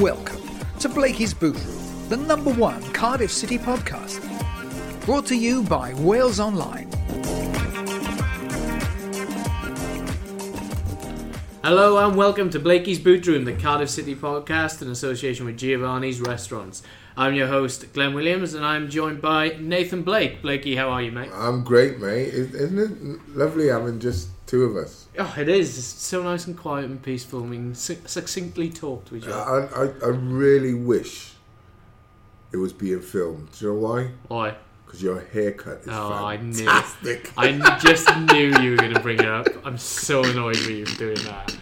Welcome to Blakey's Boot Room, the number one Cardiff City podcast. Brought to you by Wales Online. Hello and welcome to Blakey's Boot Room, the Cardiff City podcast in association with Giovanni's Restaurants. I'm your host, Glenn Williams, and I'm joined by Nathan Blake. Blakey, how are you, mate? I'm great, mate. Isn't it lovely having just two of us? Oh, it is. It's so nice and quiet and peaceful. We can succinctly talk to each other. I, I, I really wish it was being filmed. Do you know why? Why? Because your haircut is Oh, I knew. fantastic. I just knew you were going to bring it up. I'm so annoyed with you for doing that.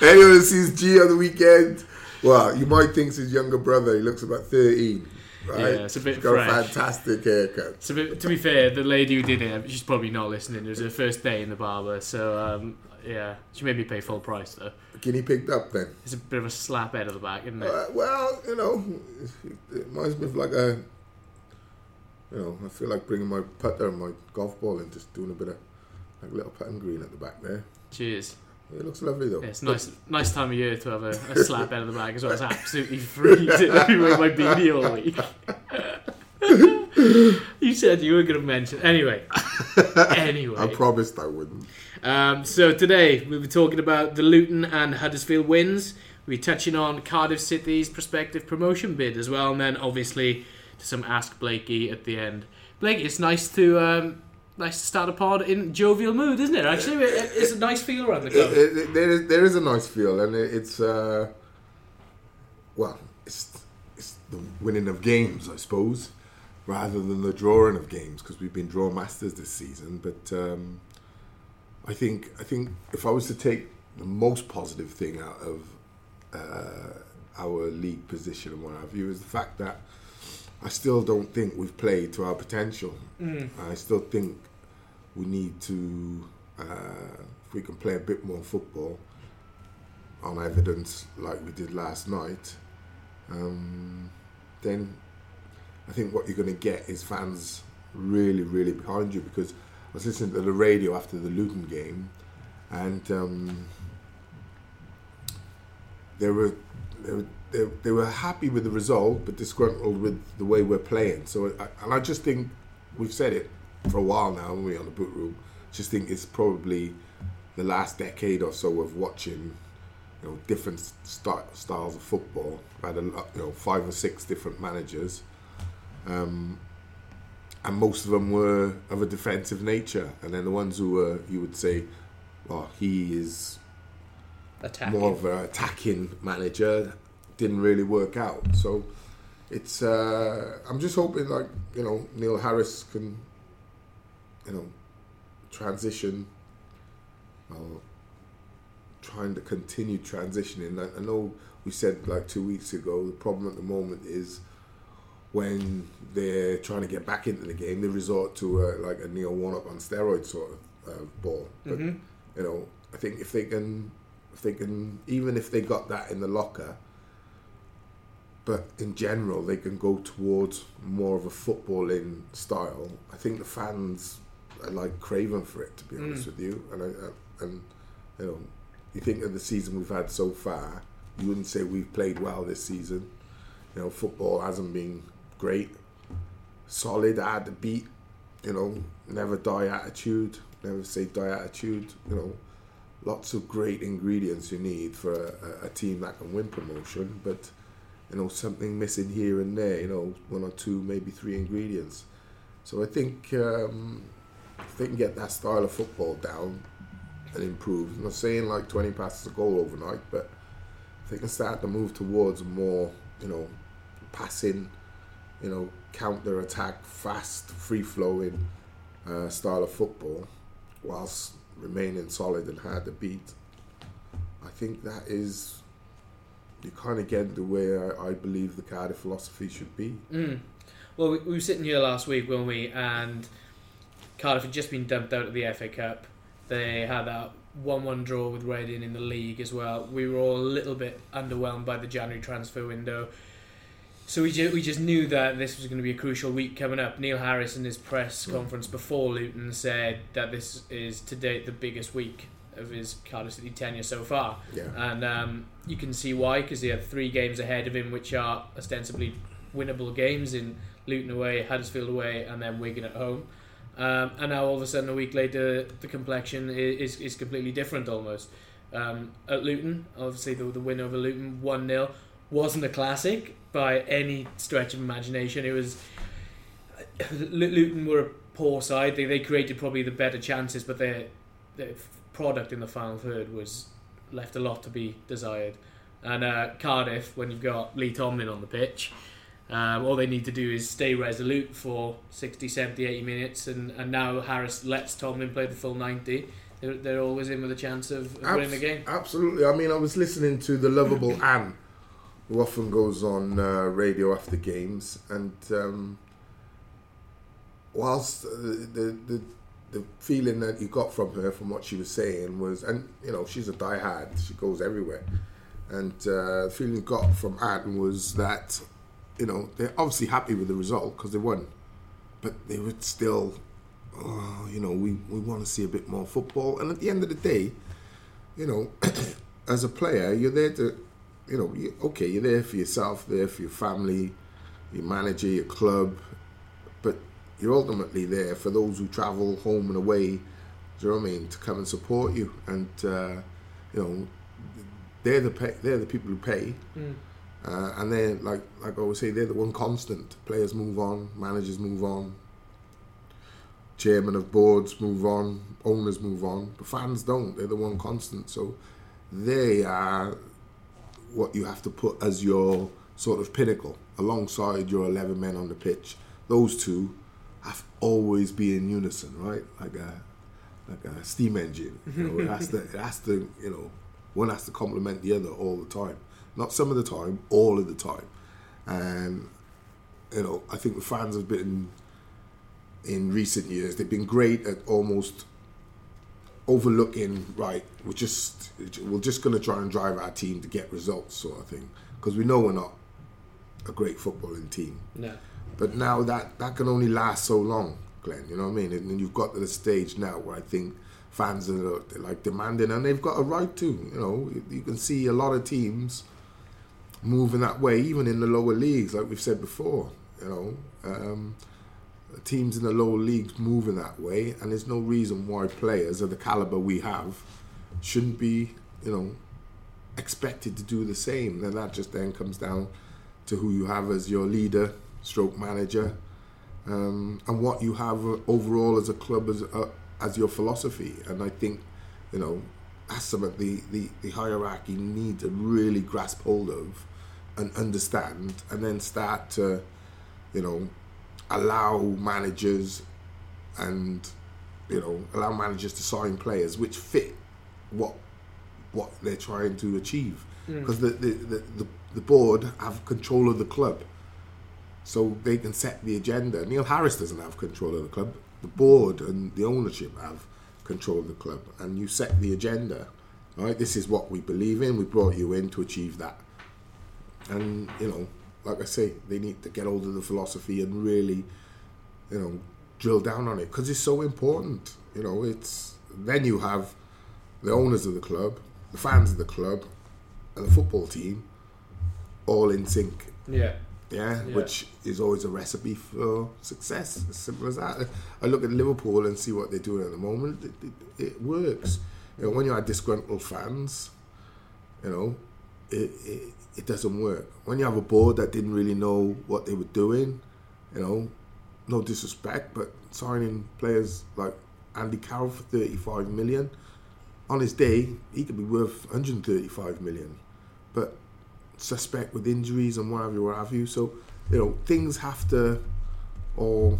Anyone sees G on the weekend, well, you might think his younger brother. He looks about 13. Right? Yeah, it's a bit He's got fresh. a fantastic haircut. To be, to be fair, the lady who did it, she's probably not listening. It was her first day in the barber, so um, yeah, she made me pay full price though. Guinea picked up then. It's a bit of a slap out of the back, isn't it? Uh, well, you know, it reminds me of like a, you know, I feel like bringing my putter and my golf ball and just doing a bit of like a little putting green at the back there. Cheers. It looks lovely though. Yeah, it's nice, nice time of year to have a, a slap out of the bag as well. It's absolutely freezing. Been wearing my beanie all week. you said you were going to mention anyway. Anyway, I promised I wouldn't. Um, so today we'll be talking about the Luton and Huddersfield wins. We'll be touching on Cardiff City's prospective promotion bid as well, and then obviously to some Ask Blakey at the end. Blakey, it's nice to um, nice to start a pod in jovial mood, isn't it? Actually, It- it's a nice feel around the club. It- it- there is there is a nice feel, and it, it's uh, well, it's it's the winning of games, I suppose, rather than the drawing of games because we've been draw masters this season. But um, I think I think if I was to take the most positive thing out of uh, our league position and what have you is the fact that I still don't think we've played to our potential. I still think we need to, uh, if we can play a bit more football on evidence like we did last night, um, then I think what you're going to get is fans really, really behind you because I was listening to the radio after the Luton game and um, they were they were, they, they were happy with the result but disgruntled with the way we're playing. So and I just think we've said it for a while now, haven't we, on the boot room? Just think it's probably the last decade or so of watching, you know, different st- styles of football. I had a you know, five or six different managers, um, and most of them were of a defensive nature. And then the ones who were, you would say, well, he is Attacking. more of an attacking manager didn't really work out. So it's uh, I'm just hoping like you know Neil Harris can you know transition or trying to continue transitioning. I, I know we said like two weeks ago the problem at the moment is when they're trying to get back into the game they resort to uh, like a Neil Warnock on steroids sort of uh, ball. But you know I think if they can if they can even if they got that in the locker but in general they can go towards more of a footballing style i think the fans are like craving for it to be honest with you and I, I, and you know you think of the season we've had so far you wouldn't say we've played well this season you know football hasn't been great solid hard to beat you know never die attitude never say die attitude you know lots of great ingredients you need for a, a, a team that can win promotion, but you know something missing here and there. You know, one or two, maybe three ingredients. So I think um, if they can get that style of football down and improve, I'm not saying like 20 passes a goal overnight, but if they can start to move towards more, you know, passing, you know, counter attack, fast, free flowing uh, style of football, whilst remaining solid and hard to beat. I think that is you kind of get the way I, I believe the Cardiff philosophy should be. Mm. Well, we, we were sitting here last week, weren't we? And Cardiff had just been dumped out of the FA Cup. They had that 1 1 draw with Reading in the league as well. We were all a little bit underwhelmed by the January transfer window. So we, ju- we just knew that this was going to be a crucial week coming up. Neil Harris in his press conference before Luton said that this is to date the biggest week of his Cardiff City tenure so far. Yeah. And um, you can see why, because he had three games ahead of him, which are ostensibly winnable games in Luton away, Huddersfield away, and then Wigan at home. Um, and now all of a sudden, a week later, the complexion is, is, completely different almost. Um, at Luton, obviously the, the win over Luton, 1 0, wasn't a classic by any stretch of imagination. It was. Luton were a poor side. They, they created probably the better chances, but their, their product in the final third was left a lot to be desired. And uh, Cardiff, when you've got Lee Tomlin on the pitch, um, all they need to do is stay resolute for 60, 70, 80 minutes. And, and now Harris lets Tomlin play the full 90. They're, they're always in with a chance of, of winning the game. Absolutely. I mean, I was listening to the lovable Anne, who often goes on uh, radio after games, and um, whilst uh, the, the the feeling that you got from her, from what she was saying, was, and you know, she's a diehard. She goes everywhere, and uh, the feeling you got from Anne was that, you know, they're obviously happy with the result because they won, but they would still, oh, you know, we we want to see a bit more football. And at the end of the day, you know, as a player, you're there to, you know, you, okay, you're there for yourself, there for your family, your manager, your club, but you're ultimately there for those who travel home and away. Do you know what I mean? To come and support you, and uh, you know, they're the pay, they're the people who pay, Mm. Uh, and they're like like I always say, they're the one constant. Players move on, managers move on, chairman of boards move on, owners move on, but fans don't. They're the one constant. So they are what you have to put as your sort of pinnacle alongside your 11 men on the pitch. Those two have always be in unison, right? Like a like a steam engine. You know, it has to it has to you know one has to complement the other all the time. Not some of the time, all of the time. And you know, I think the fans have been in recent years. They've been great at almost overlooking. Right, we're just we're just going to try and drive our team to get results, sort of thing. Because we know we're not a great footballing team. No. But now that that can only last so long, Glenn. You know what I mean? And then you've got to the stage now where I think fans are like demanding, and they've got a right to. You know, you can see a lot of teams moving that way, even in the lower leagues, like we've said before. You know, um, teams in the lower leagues moving that way, and there's no reason why players of the caliber we have shouldn't be, you know, expected to do the same. Then that just then comes down to who you have as your leader, stroke manager, um, and what you have overall as a club as uh, as your philosophy. And I think, you know, that's something the, the, the hierarchy need to really grasp hold of and understand, and then start to, you know, allow managers and you know allow managers to sign players which fit what what they're trying to achieve. Mm. Because the, the, the, the, the board have control of the club. So they can set the agenda. Neil harris doesn't have control of the club. The board and the ownership have control of the club. And you set the agenda right? This is what we believe in. We brought you in to achieve that and you know like i say they need to get hold of the philosophy and really you know drill down on it because it's so important you know it's then you have the owners of the club the fans of the club and the football team all in sync Yeah. yeah, Yeah. which is always a recipe for success. As simple as that. I look at Liverpool and see what they're doing at the moment. It, it, it works. You know, when you have disgruntled fans, you know, it, it it doesn't work. When you have a board that didn't really know what they were doing, you know, no disrespect, but signing players like Andy Carroll for 35 million, on his day he could be worth 135 million, but suspect with injuries and what have you, what have you. So, you know, things have to all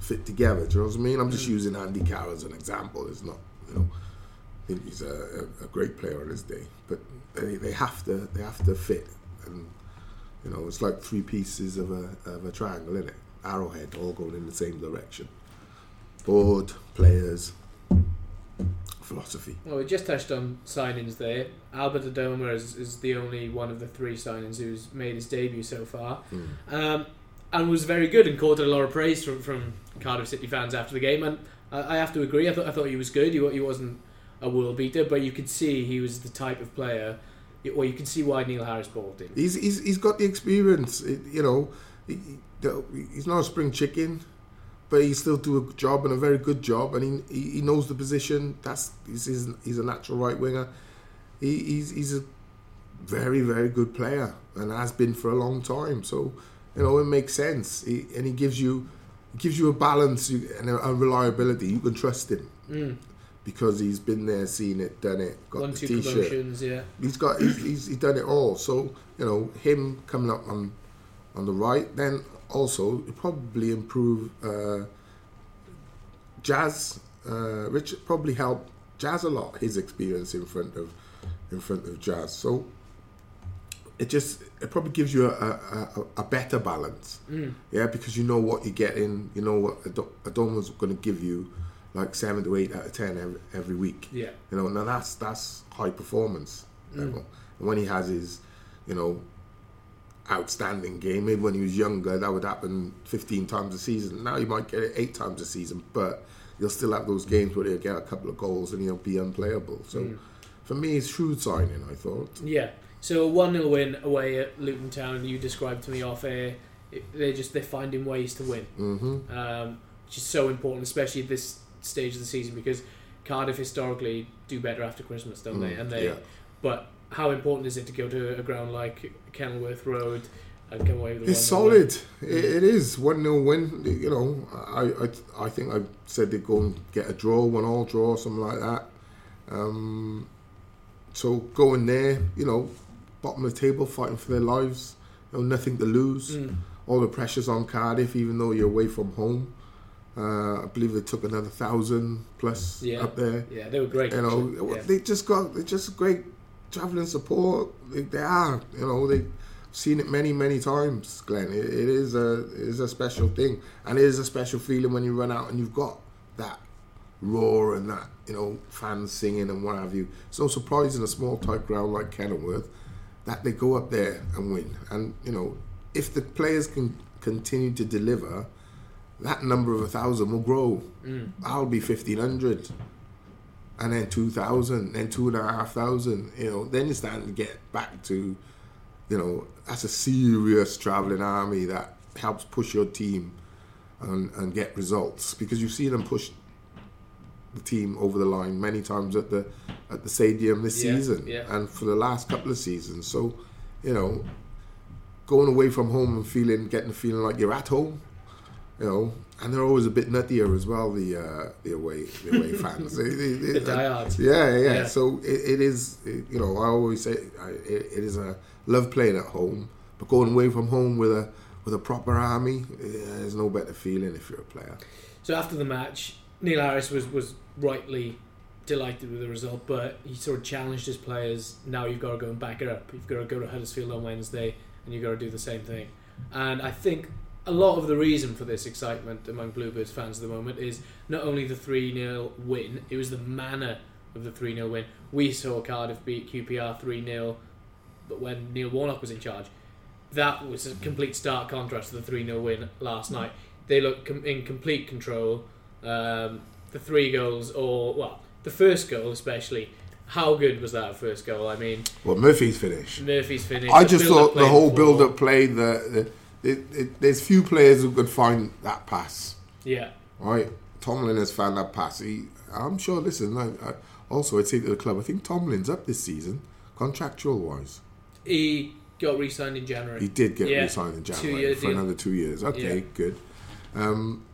fit together. Do you know what I mean? I'm just mm. using Andy Carroll as an example. It's not, you know, I think he's a, a, a great player on his day, but they, they have to they have to fit, and you know, it's like three pieces of a of a triangle, isn't it? Arrowhead, all going in the same direction. Board, players, philosophy. Well, we just touched on signings there. Albert Adomah is, is the only one of the three signings who's made his debut so far. Um, and was very good and caught a lot of praise from, from Cardiff City fans after the game. And I, I have to agree, I thought, I thought he was good. He, he wasn't a world beater, but you could see he was the type of player, well, you can see why Neil Harris bought him. He's he's, he's got the experience. It, you know, he, he- he's not a spring chicken, but he still do a job and a very good job, and he he, he knows the position. That's he's he's, he's a natural right winger. He, he's he's a very very good player and has been for a long time. So you know it makes sense, he, and he gives you gives you a balance and a, a reliability. You can trust him. Mm. Because he's been there, seen it, done it, got One, the t-shirt yeah. he's got he's, he's, he's done it all. So you know him coming up on on the right, then also it probably improve uh, Jazz. Uh, Richard probably helped Jazz a lot. His experience in front of in front of Jazz. So it just it probably gives you a, a, a, a better balance. Yeah, because you know what you're getting. You know what Ado- Adomah's going to give you. Like seven to eight out of ten every, every week. Yeah. You know, now that's that's high performance level. And when he has his, you know, outstanding game, maybe when he was younger, that would happen 15 times a season. Now he might get it eight times a season, but you'll still have those games where he'll get a couple of goals and he'll be unplayable. So for me, it's shrewd signing, I thought. Yeah. So a one 0 win away at Luton Town. You described to me off air. They're just they're finding ways to win, hmm um, which is so important, especially this stage of the season because Cardiff historically do better after Christmas, don't they? Mm, And they, yeah. but how important is it to go to a ground like Kenilworth Road and come away with It's 1-0 win? solid. It, it is one 0 win. You know, I, I I think I said they'd go and get a draw, one all draw, something like that. Um, so going there, you know, bottom of the table, fighting for their lives. You know, nothing to lose. Mm. All the pressures on Cardiff, even though you're away from home. Uh, I believe they took another thousand plus Yeah. up there. Yeah, they were great. You know. Yeah. they just got they're just great travelling support. They, they are, you know, they've seen it many many times. Glenn, it, it is a it is a special thing, and it is a special feeling when you run out and you've got that roar and that you know fans singing and what have you. It's no surprise in a small tight ground like Kenilworth that they go up there and win. And you know, if the players can continue to deliver. That number of a thousand will grow. Mm. I'll be fifteen hundred and then 2000 then two and a half thousand you know then you're starting to get back to you know that's a serious traveling army that helps push your team and, and get results because you see them push the team over the line many times at the at the stadium this Yeah, season yeah. and for the last couple of seasons so you know going away from home and feeling getting the feeling like you're at home you know, and they're always a bit nuttier as well. The uh, the away the away fans, they, they, they, The diehards. Yeah, yeah. Yeah. So it, it is, it, you know, I always say I, it, it is a love playing at home, but going away from home with a with a proper army, there's no better feeling if you're a player. So after the match, Neil Harris was, was rightly delighted with the result, but he sort of challenged his players. Now you've got to go and back it up. You've got to go to Huddersfield on Wednesday, and you've got to do the same thing. And I think a lot of the reason for this excitement among Bluebirds fans at the moment is not only the 3 0 win, it was the manner of the 3 0 win. We saw Cardiff beat QPR 3 0, but when Neil Warnock was in charge, that was a complete stark contrast to the 3 0 win last night. They looked com- in complete control. Um, the three goals, or, well, the first goal especially, how good was that first goal? I mean, Well, Murphy's finish. Murphy's finish. I just thought the whole before. build-up play, the, the it, it, there's few players who could find that pass. Yeah. Right, Tomlin has found that pass. He, I'm sure. Listen, I, I, also I say to the club, I think Tomlin's up this season, contractual wise. He got re signed in January. He did get Yeah, re-signed in January for deal. another two years. Okay, Yeah. good. Um,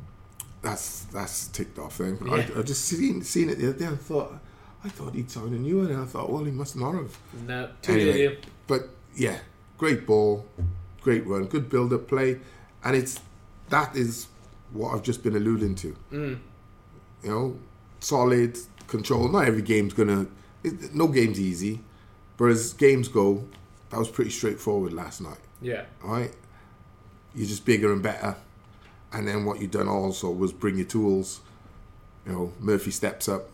that's that's ticked off then. Yeah. I, I just seen seen it the other day and thought I thought he'd signed a new one, and I thought, well, he must not have. No, two Anyway, but yeah, great ball, great run, good build-up play, and it's that is what I've just been alluding to. Mm. You know, solid control. Not every game's gonna. It, no game's easy, but as games go, that was pretty straightforward last night. Yeah. All right, you're just bigger and better. And then what you done also was bring your tools. You know, Murphy steps up.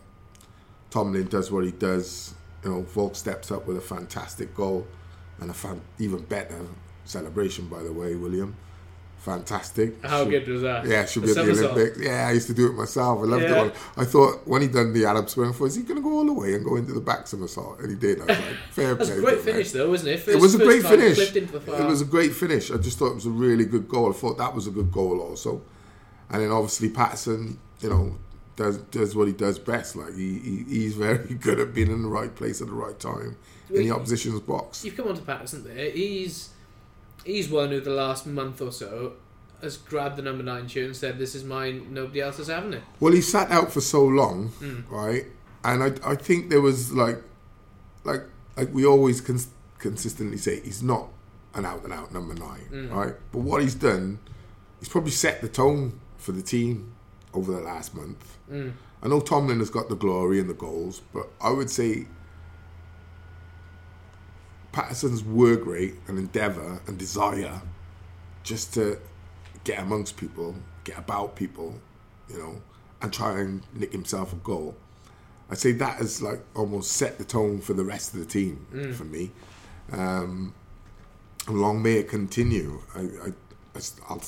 Tomlin does what he does. You know, Vaux steps up with a fantastic goal and a fan- even better celebration, by the way, William. Fantastic. How Should- good was that? Yeah, should The be at the. Olympics. Yeah, I used to do it myself. I loved Yeah. it. I thought when he done the Arab I thought, is he going to go all the way and go into the back somersault? And he did. I was like, fair play. a great to him, man. finish, though, wasn't it? It was a great finish. Flipped into the far. It was a great finish. I just thought it was a really good goal. I thought that was a good goal also. And then obviously Paterson, you know, does does what he does best. Like he, he he's very good at being in the right place at the right time in the opposition's box. You've come on to Paterson there. He's he's one who the last month or so has grabbed the number nine shirt and said, "This is mine. Nobody else is having it." Well, he sat out for so long, hmm. right? And I I think there was like like like we always cons- consistently say he's not an out and out number nine, hmm. right? But what he's done, he's probably set the tone for the team over the last month. Hmm. I know Tomlin has got the glory and the goals, but I would say Paterson's work rate and endeavour and desire just to get amongst people, get about people, you know, and try and nick himself a goal. I'd say that has like almost set the tone for the rest of the team for me. Um, long may it continue. I, I, I, I'll,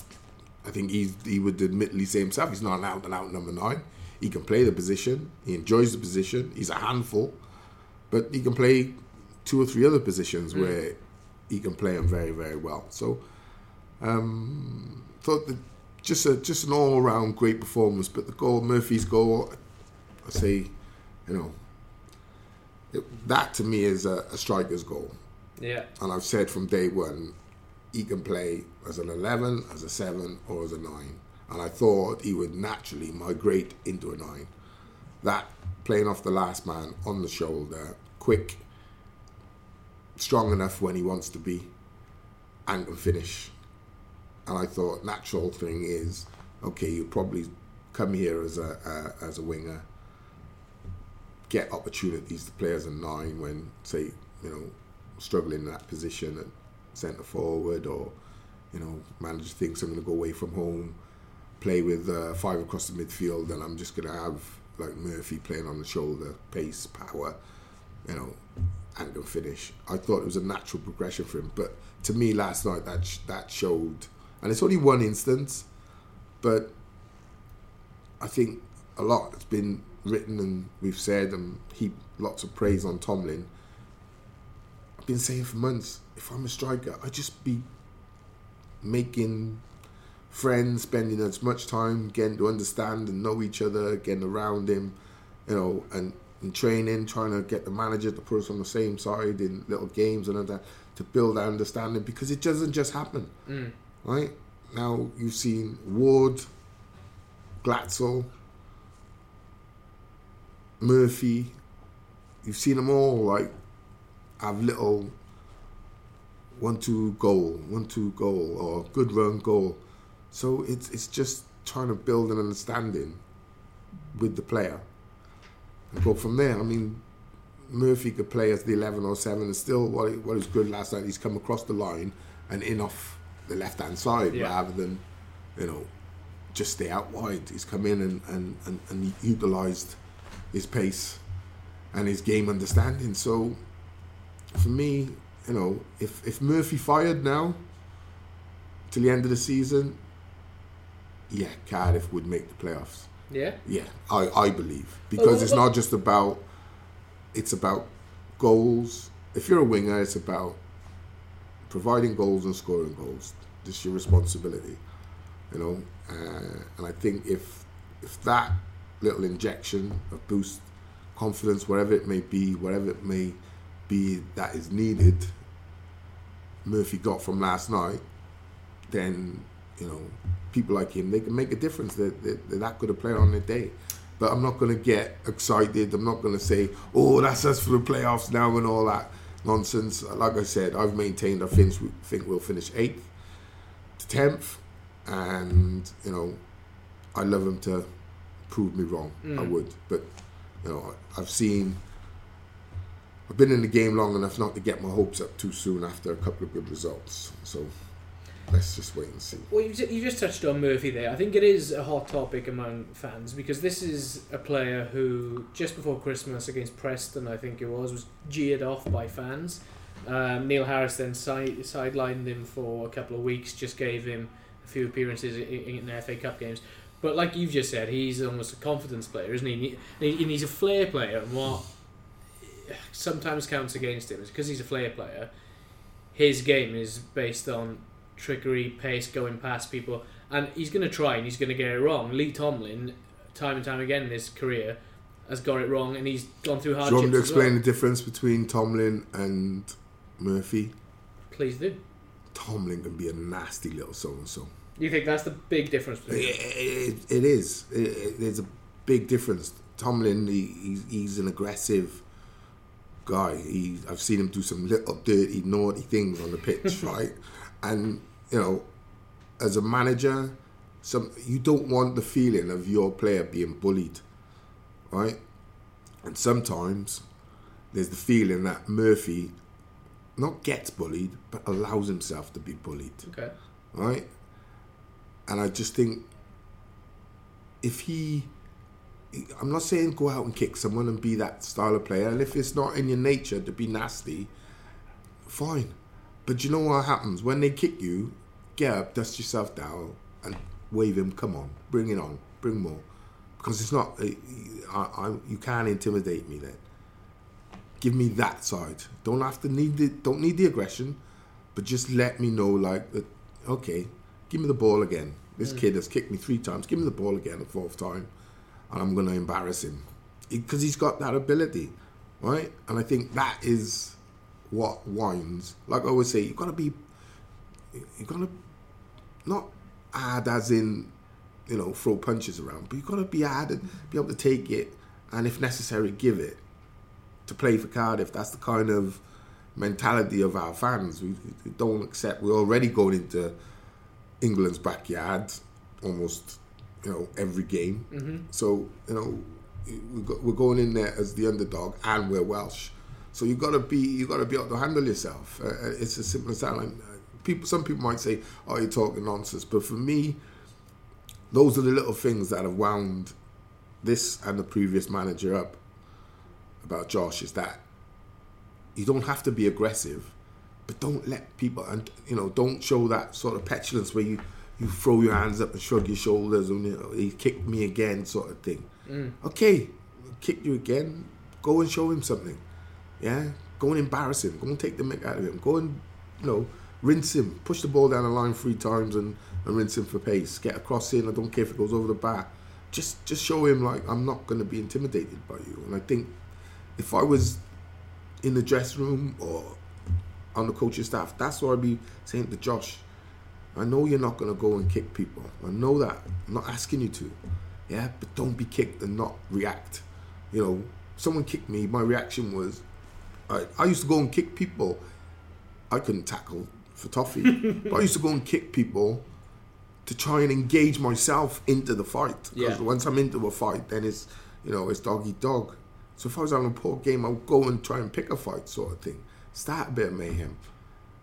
I think he's, he would admittedly say himself he's not an out and out number nine. He can play the position. He enjoys the position. He's a handful, but he can play two or three other positions where he can play them very very well. So um, thought that just a just an all round great performance. But the goal, Murphy's goal, I say, you know, it, that to me is a, a striker's goal. Yeah. And I've said from day one, he can play as an 11, as a 7, or as a 9. And I thought he would naturally migrate into a 9. That playing off the last man on the shoulder, quick, strong enough when he wants to be, and can finish. And I thought natural thing is, okay, you probably come here as a uh, as a winger, get opportunities to play as a nine when, say, you know, struggling in that position at centre forward, or you know, manager thinks I'm going to go away from home, play with uh, five across the midfield, and I'm just going to have like Murphy playing on the shoulder, pace, power, you know, and finish. I thought it was a natural progression for him, but to me last night that sh- that showed, and it's only one instance, but I think a lot has been written and we've said and heaped lots of praise on Tomlin. I've been saying for months, if I'm a striker, I'd just be making friends, spending as much time getting to understand and know each other, getting around him, you know, and in training, trying to get the manager to put us on the same side in little games and all that to build that understanding because it doesn't just happen, mm. right? Now you've seen Ward, Glatzel, Murphy. You've seen them all like have little one-two goal, one-two goal, or good run goal. So it's it's just trying to build an understanding with the player and go from there. I mean, Murphy could play as the 11 or 7 and still what, he- what was good last night, he's come across the line and in off the left hand side Yeah. rather than, you know, just stay out wide. He's come in and, and, and, and utilised his pace and his game understanding. So for me, you know, if, if Murphy fired now till the end of the season, yeah, Cardiff would make the playoffs. Yeah. Yeah, I, I believe because it's not just about it's about goals. If you're a winger, it's about providing goals and scoring goals. This is your responsibility, you know. Uh, and I think if if that little injection of boost confidence, wherever it may be, wherever it may be that is needed, Murphy got from last night, then you know people like him they can make a difference. They're, they're, they're that good a player on their day. But I'm not going to get excited. I'm not going to say, "Oh, that's us for the playoffs now" and all that nonsense. Like I said, I've maintained. I think think we'll finish eighth to tenth, and you know I'd love him to prove me wrong. I mm. would, but you know, I've seen. I've been in the game long enough not to get my hopes up too soon after a couple of good results. So let's just wait and see. Well, you, you just touched on Murphy there. I think it is a hot topic among fans because this is a player who, just before Christmas against Preston, I think it was, was jeered off by fans. Um, Neil Harris then side, sidelined him for a couple of weeks, just gave him a few appearances in, in the FA Cup games. But like you've just said, he's almost a confidence player, isn't he- and he's a flair player, and what sometimes counts against him is because he's a flair player. His game is based on trickery, pace, going past people, and he's going to try and he's going to get it wrong. Lee Tomlin, time and time again in his career, has got it wrong, and he's gone through hard. Do you want me to explain well. the difference between Tomlin and Murphy? Please do. Tomlin can be a nasty little so and so. You think that's the big difference between them? It, it is. It, it, there's a big difference. Tomlin, he, he's, he's an aggressive guy. He, I've seen him do some little dirty, naughty things on the pitch, right? And you know, as a manager, some you don't want the feeling of your player being bullied, right? And sometimes there's the feeling that Murphy not gets bullied, but allows himself to be bullied Okay. right? And I just think if he, I'm not saying go out and kick someone and be that style of player, and if it's not in your nature to be nasty, fine. But you know what happens when they kick you? Get up, dust yourself down, and wave him. Come on, bring it on, bring more, because it's not. Eh, I, I, you can't intimidate me then. Give me that side. Don't have to need the. Don't need the aggression, but just let me know like that. Okay, give me the ball again. This mm. kid has kicked me three times. Give me the ball again the fourth time, and I'm going to embarrass him because he's got that ability, right? And I think that is what wines. Like I always say, you've got to be. you've got to not add as in you know throw punches around, but you've got to be hard and be able to take it, and if necessary, give it to play for Cardiff. That's the kind of mentality of our fans. We, we don't accept. We're already going into England's backyard almost, you know, every game. Mm-hmm. So you know, we're going in there as the underdog, and we're Welsh. So you got to be you got to be able to handle yourself. Uh, uh, it's as simple as that. Like, uh, people, some people might say, "Oh, you're talking nonsense," but for me, those are the little things that have wound this and the previous manager up about Josh is that you don't have to be aggressive, but don't let people and you know don't show that sort of petulance where you you throw your hands up and shrug your shoulders and you know, he kicked me again sort of thing. Okay, kicked you again. Go and show him something. Yeah, go and embarrass him. Go and take the mick out of him. Go and you know rinse him. Push the ball down the line three times and, and rinse him for pace. Get across cross in. I don't care if it goes over the bar. Just just show him like I'm not going to be intimidated by you. And I think if I was in the dressing room or on the coaching staff, that's what I'd be saying to Josh. I know you're not going to go and kick people. I know that. I'm not asking you to. Yeah, but don't be kicked and not react. You know, someone kicked me. My reaction was, I, I used to go and kick people. I couldn't tackle for toffee, but I used to go and kick people to try and engage myself into the fight. Because Yeah. once I'm into a fight, then it's you know it's dog eat dog. So if I was having a poor game, I would go and try and pick a fight, sort of thing. Start a bit of mayhem,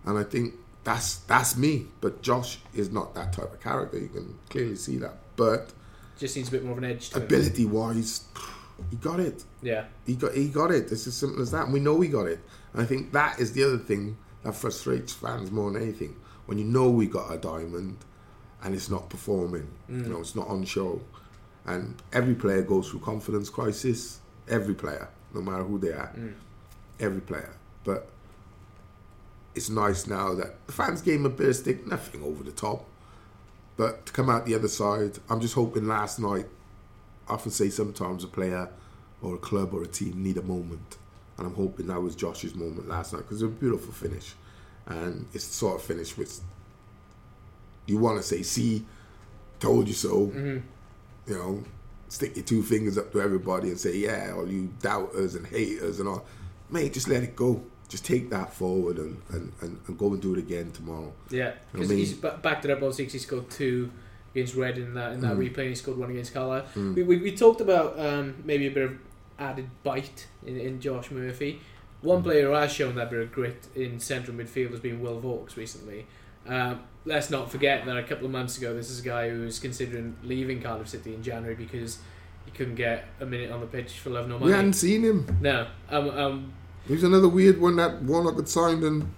and I think that's that's me. But Josh is not that type of character. You can clearly see that. But Just needs a bit more of an edge to him. ability wise, he got it. Yeah. He got he got it. It's as simple as that. And we know he got it. And I think that is the other thing that frustrates fans more than anything. When you know we got a diamond and it's not performing. You mm. know, it's not on show. And every player goes through confidence crisis. Every player, no matter who they are. Mm. Every player. But it's nice now that the fans gave him a bit of stick, nothing over the top. But to come out the other side, I'm just hoping last night often say sometimes a player or a club or a team need a moment. And I'm hoping that was Josh's moment last night because it was a beautiful finish. And it's the sort of finish which you want to say, see, told you so. Mm-hmm. You know, stick your two fingers up to everybody and say, yeah, all you doubters and haters and all. Mate, just let it go. Just take that forward and, and, and, and go and do it again tomorrow. Yeah, I because mean- he's ba- backed it up. Obviously, 'cause he scored two against Red in that in that Mm. replay. And he scored one against Carlisle. Mm. We, we, we talked about um, maybe a bit of added bite in, in Josh Murphy. One player who has shown that bit of grit in central midfield has been Will Vaux recently. Um, let's not forget that a couple of months ago, this is a guy who was considering leaving Cardiff City in January because he couldn't get a minute on the pitch for love nor money. We hadn't seen him. No, um, um, He was another weird one that Warnock had signed and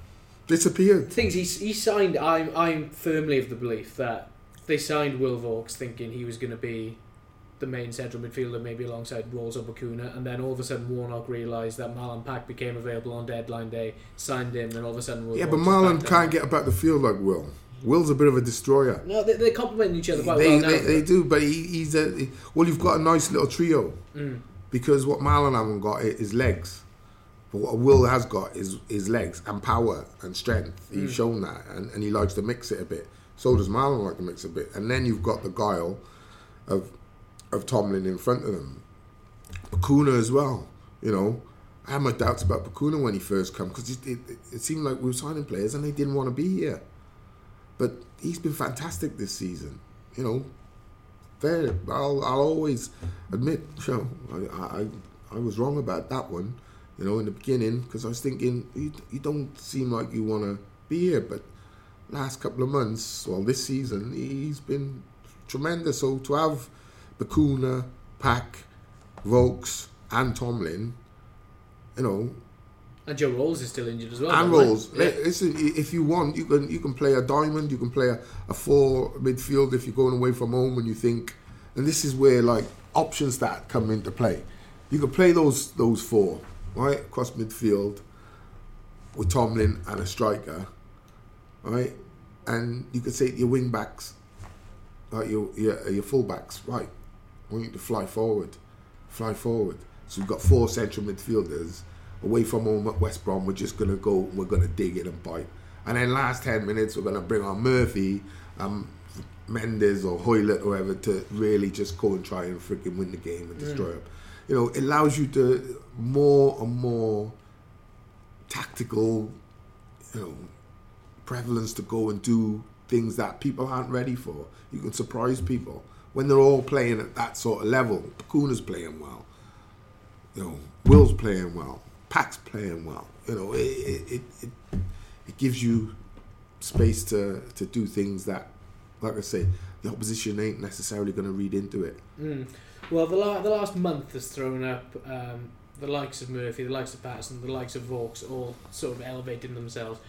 disappeared. things he he signed. I'm I'm firmly of the belief that they signed Will Vaux thinking he was going to be the main central midfielder, maybe alongside Ralls or Bacuna, and then all of a sudden Warnock realised that Marlon Pack became available on deadline day, signed him, and all of a sudden Will Yeah, Vaux but Marlon can't get about the field like Will. Will's a bit of a destroyer. No, they, they complement each other quite They, well now. they, they do, but he, he's a well. You've got a nice little trio Mm. because what Marlon haven't got is legs, but what Will has got is is legs and power and strength. He's Mm. shown that, and, and he likes to mix it a bit. So does Marlon like to mix a bit, and then you've got the guile of of Tomlin in front of them. Bacuna as well, you know. I had my doubts about Bacuna when he first came because it, it, it seemed like we were signing players and they didn't want to be here. But he's been fantastic this season. You know, fair. I'll, I'll always admit, you know, I, I, I was wrong about that one. You know, in the beginning because I was thinking you, you don't seem like you want to be here. But last couple of months, well, this season, he's been tremendous. So to have Bacuna, Pack, Vaux, and Tomlin, you know, And Joe Ralls is still injured as well. and by the way. Ralls. Yeah. If you want, you can you can play a diamond. You can play a, a four midfield if you're going away from home and you think. And this is where like options that come into play. You can play those those four right across midfield with Tomlin and a striker, right, and you could say your wing backs, like your your your full backs, right. I want you to fly forward, fly forward. So we've got four central midfielders away from home at West Brom. We're just gonna go. We're gonna dig it and bite. And then last ten minutes, we're gonna bring on Murphy, um, Mendez or Hoilett or whoever to really just go and try and freaking win the game and destroy them. You know, it allows you to more and more tactical, you know, prevalence to go and do things that people aren't ready for. You can surprise people when they're all playing at that sort of level. Bacuna's playing well. You know, Will's playing well. Pack's playing well. You know, it it, it, it, it gives you space to, to do things that, like I say, the opposition ain't necessarily going to read into it. Mm. Well, the, la- the last month has thrown up um, the likes of Murphy, the likes of Paterson, the likes of Vaux, all sort of elevating themselves.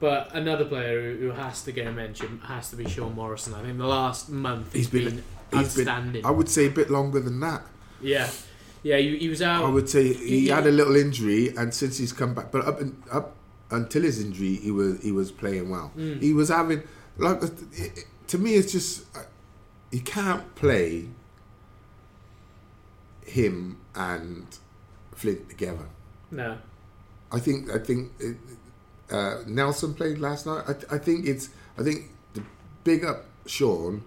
But another player who, who has to get a mention has to be Sean Morrison. I think the last month he's been- been, He's been- outstanding. I would say a bit longer than that. yeah, yeah, he, he was out. I would say he Yeah. had a little injury, and since he's come back, but up in, up until his injury, he was he was playing well. Mm. He was having like it, to me, it's just uh, you can't play him and Flint together. no, I think I think it, uh, Nelson played last night. I, I think it's I think the big up Sean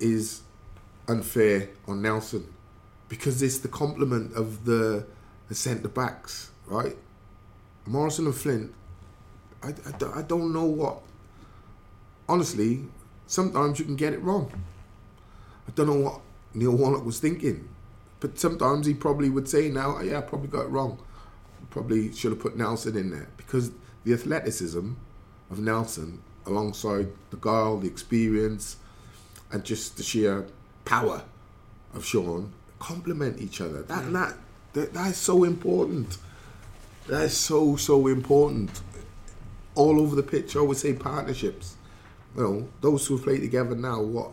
is unfair on Nelson because it's the complement of the the centre backs, right? Morrison and Flint. I, I, I don't know what. Honestly, sometimes you can get it wrong. I don't know what Neil Warnock was thinking, but sometimes he probably would say now, "Yeah, I probably got it wrong." probably should have put Nelson in there because the athleticism of Nelson, alongside the guile, the experience, and just the sheer power of Sean, complement each other. That that that, that is so important. That is so so important. All over the pitch, I would say partnerships. You know, those who play together now, what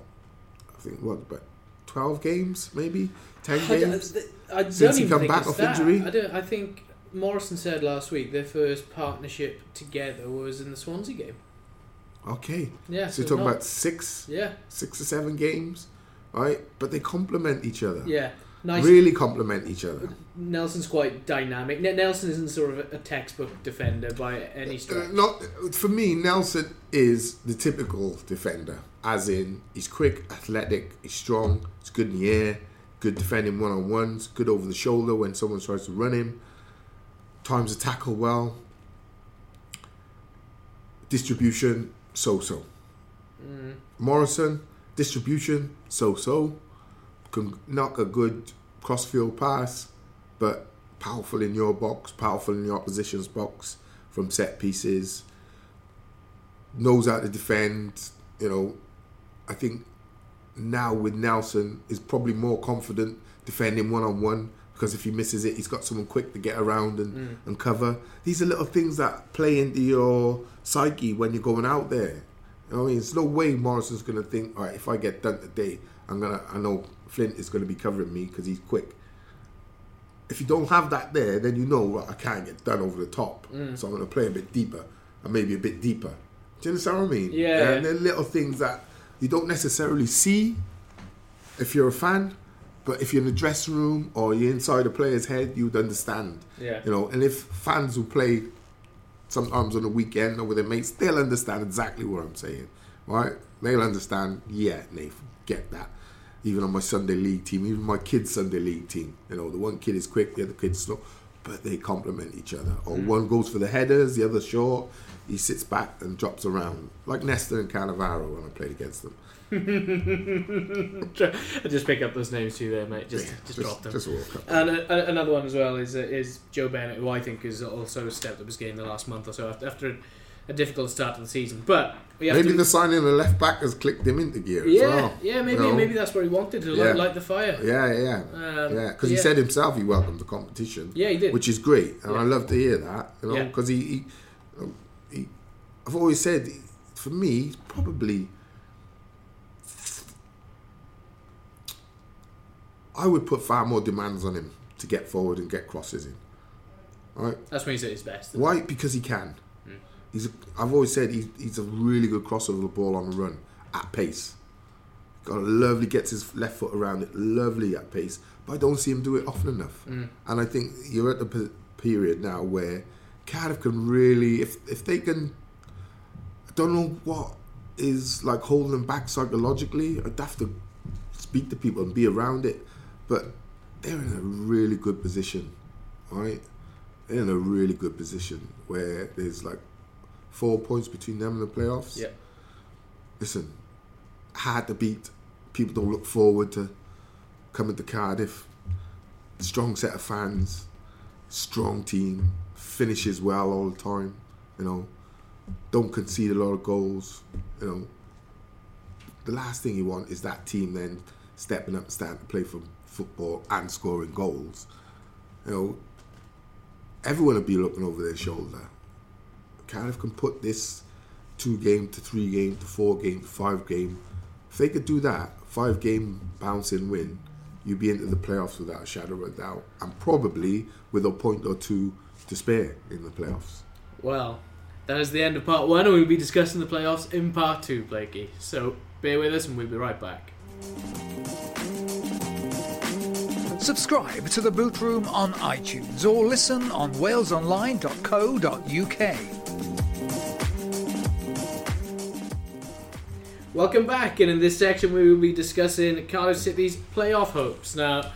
I think what about twelve games, maybe ten I, games. I don't Since he even come think back off that. injury? I, don't, I think Morrison said last week their first partnership together was in the Swansea game. Okay. Yeah, So you're talking not- about six, Yeah, six or seven games, right? But they complement each other. yeah, nice. Really complement each other. Nelson's quite dynamic. N- Nelson isn't sort of a, textbook defender by any Uh, stretch. not for me. Nelson is the typical defender, as in he's quick, athletic, he's strong, he's good in the air, good defending one on ones, good over the shoulder when someone tries to run him, times a tackle well, distribution so so. Mm. Morrison Distribution, so so. Can knock a good crossfield pass, but powerful in your box, powerful in the opposition's box from set pieces. Knows how to defend. You know, I think now with Nelson is probably more confident defending one on one because if he misses it, he's got someone quick to get around and, Mm. and cover. These are little things that play into your psyche when you're going out there. You know I mean? There's no way Morrison's going to think, all right, if I get done today, I'm gonna. I know Flint is going to be covering me because he's quick. If you don't have that there, then you know well, I can't get done over the top. Mm. So I'm going to play a bit deeper and maybe a bit deeper. Do you understand what I mean? Yeah. And they're little things that you don't necessarily see if you're a fan, but if you're in the dressing room or you're inside a player's head, you'd understand. Yeah. You know, and if fans who play sometimes on the weekend or with their mates, they'll understand exactly what I'm saying. Right? They'll understand, yeah, Nathan, get that. Even on my Sunday league team, even my kids' Sunday league team, you know, the one kid is quick, the other kid's slow, but they complement each other. Or mm. one goes for the headers, the other short, he sits back and drops around. Like Nesta and Cannavaro when I played against them. I just pick up those names too there, mate. Just, Yeah, just, drop them. Just. And uh, uh, another one as well is uh, is Joe Bennett, who I think has also stepped up his game the last month or so after, after a difficult start to the season. But Maybe to, the signing of the left back has clicked him into gear yeah, as well. yeah, maybe you know? maybe that's what he wanted to Yeah. light, light the fire. Yeah, yeah, Um, yeah. Because he yeah. said himself he welcomed the competition. Yeah, he did. which is great, and I love to hear that. You know, Yeah. because he, he, um, he, I've always said, for me, he's probably. I would put far more demands on him to get forward and get crosses in. Right? That's when he's at his best. Why? Because he can. Hmm. He's. A, I've always said he's, he's a really good crosser the ball on the run at pace. Got a lovely gets his left foot around it, lovely at pace. But I don't see him do it often enough. Hmm. And I think you're at the pe- period now where Cardiff can really, if if they can, I don't know what is like holding them back psychologically. I'd have to speak to people and be around it. But they're in a really good position, right? They're in a really good position where there's like four points between them and the playoffs. Yeah. Listen, hard to beat. People don't look forward to coming to Cardiff. Strong set of fans, strong team, finishes well all the time. You know, don't concede a lot of goals. You know, the last thing you want is that team then stepping up and starting to play for football and scoring goals. You know, everyone will be looking over their shoulder. Cardiff can put this two game to three game to four game to five game. If they could do that, five game bouncing win, you'd be into the playoffs without a shadow of a doubt, and probably with a point or two to spare in the playoffs. Well, that is the end of part one, and we'll be discussing the playoffs in part two, Blakey. So bear with us, and we'll be right back. Subscribe to the Boot Room on iTunes or listen on walesonline.co.uk. Welcome back, and in this section we will be discussing Cardiff City's playoff hopes. Now,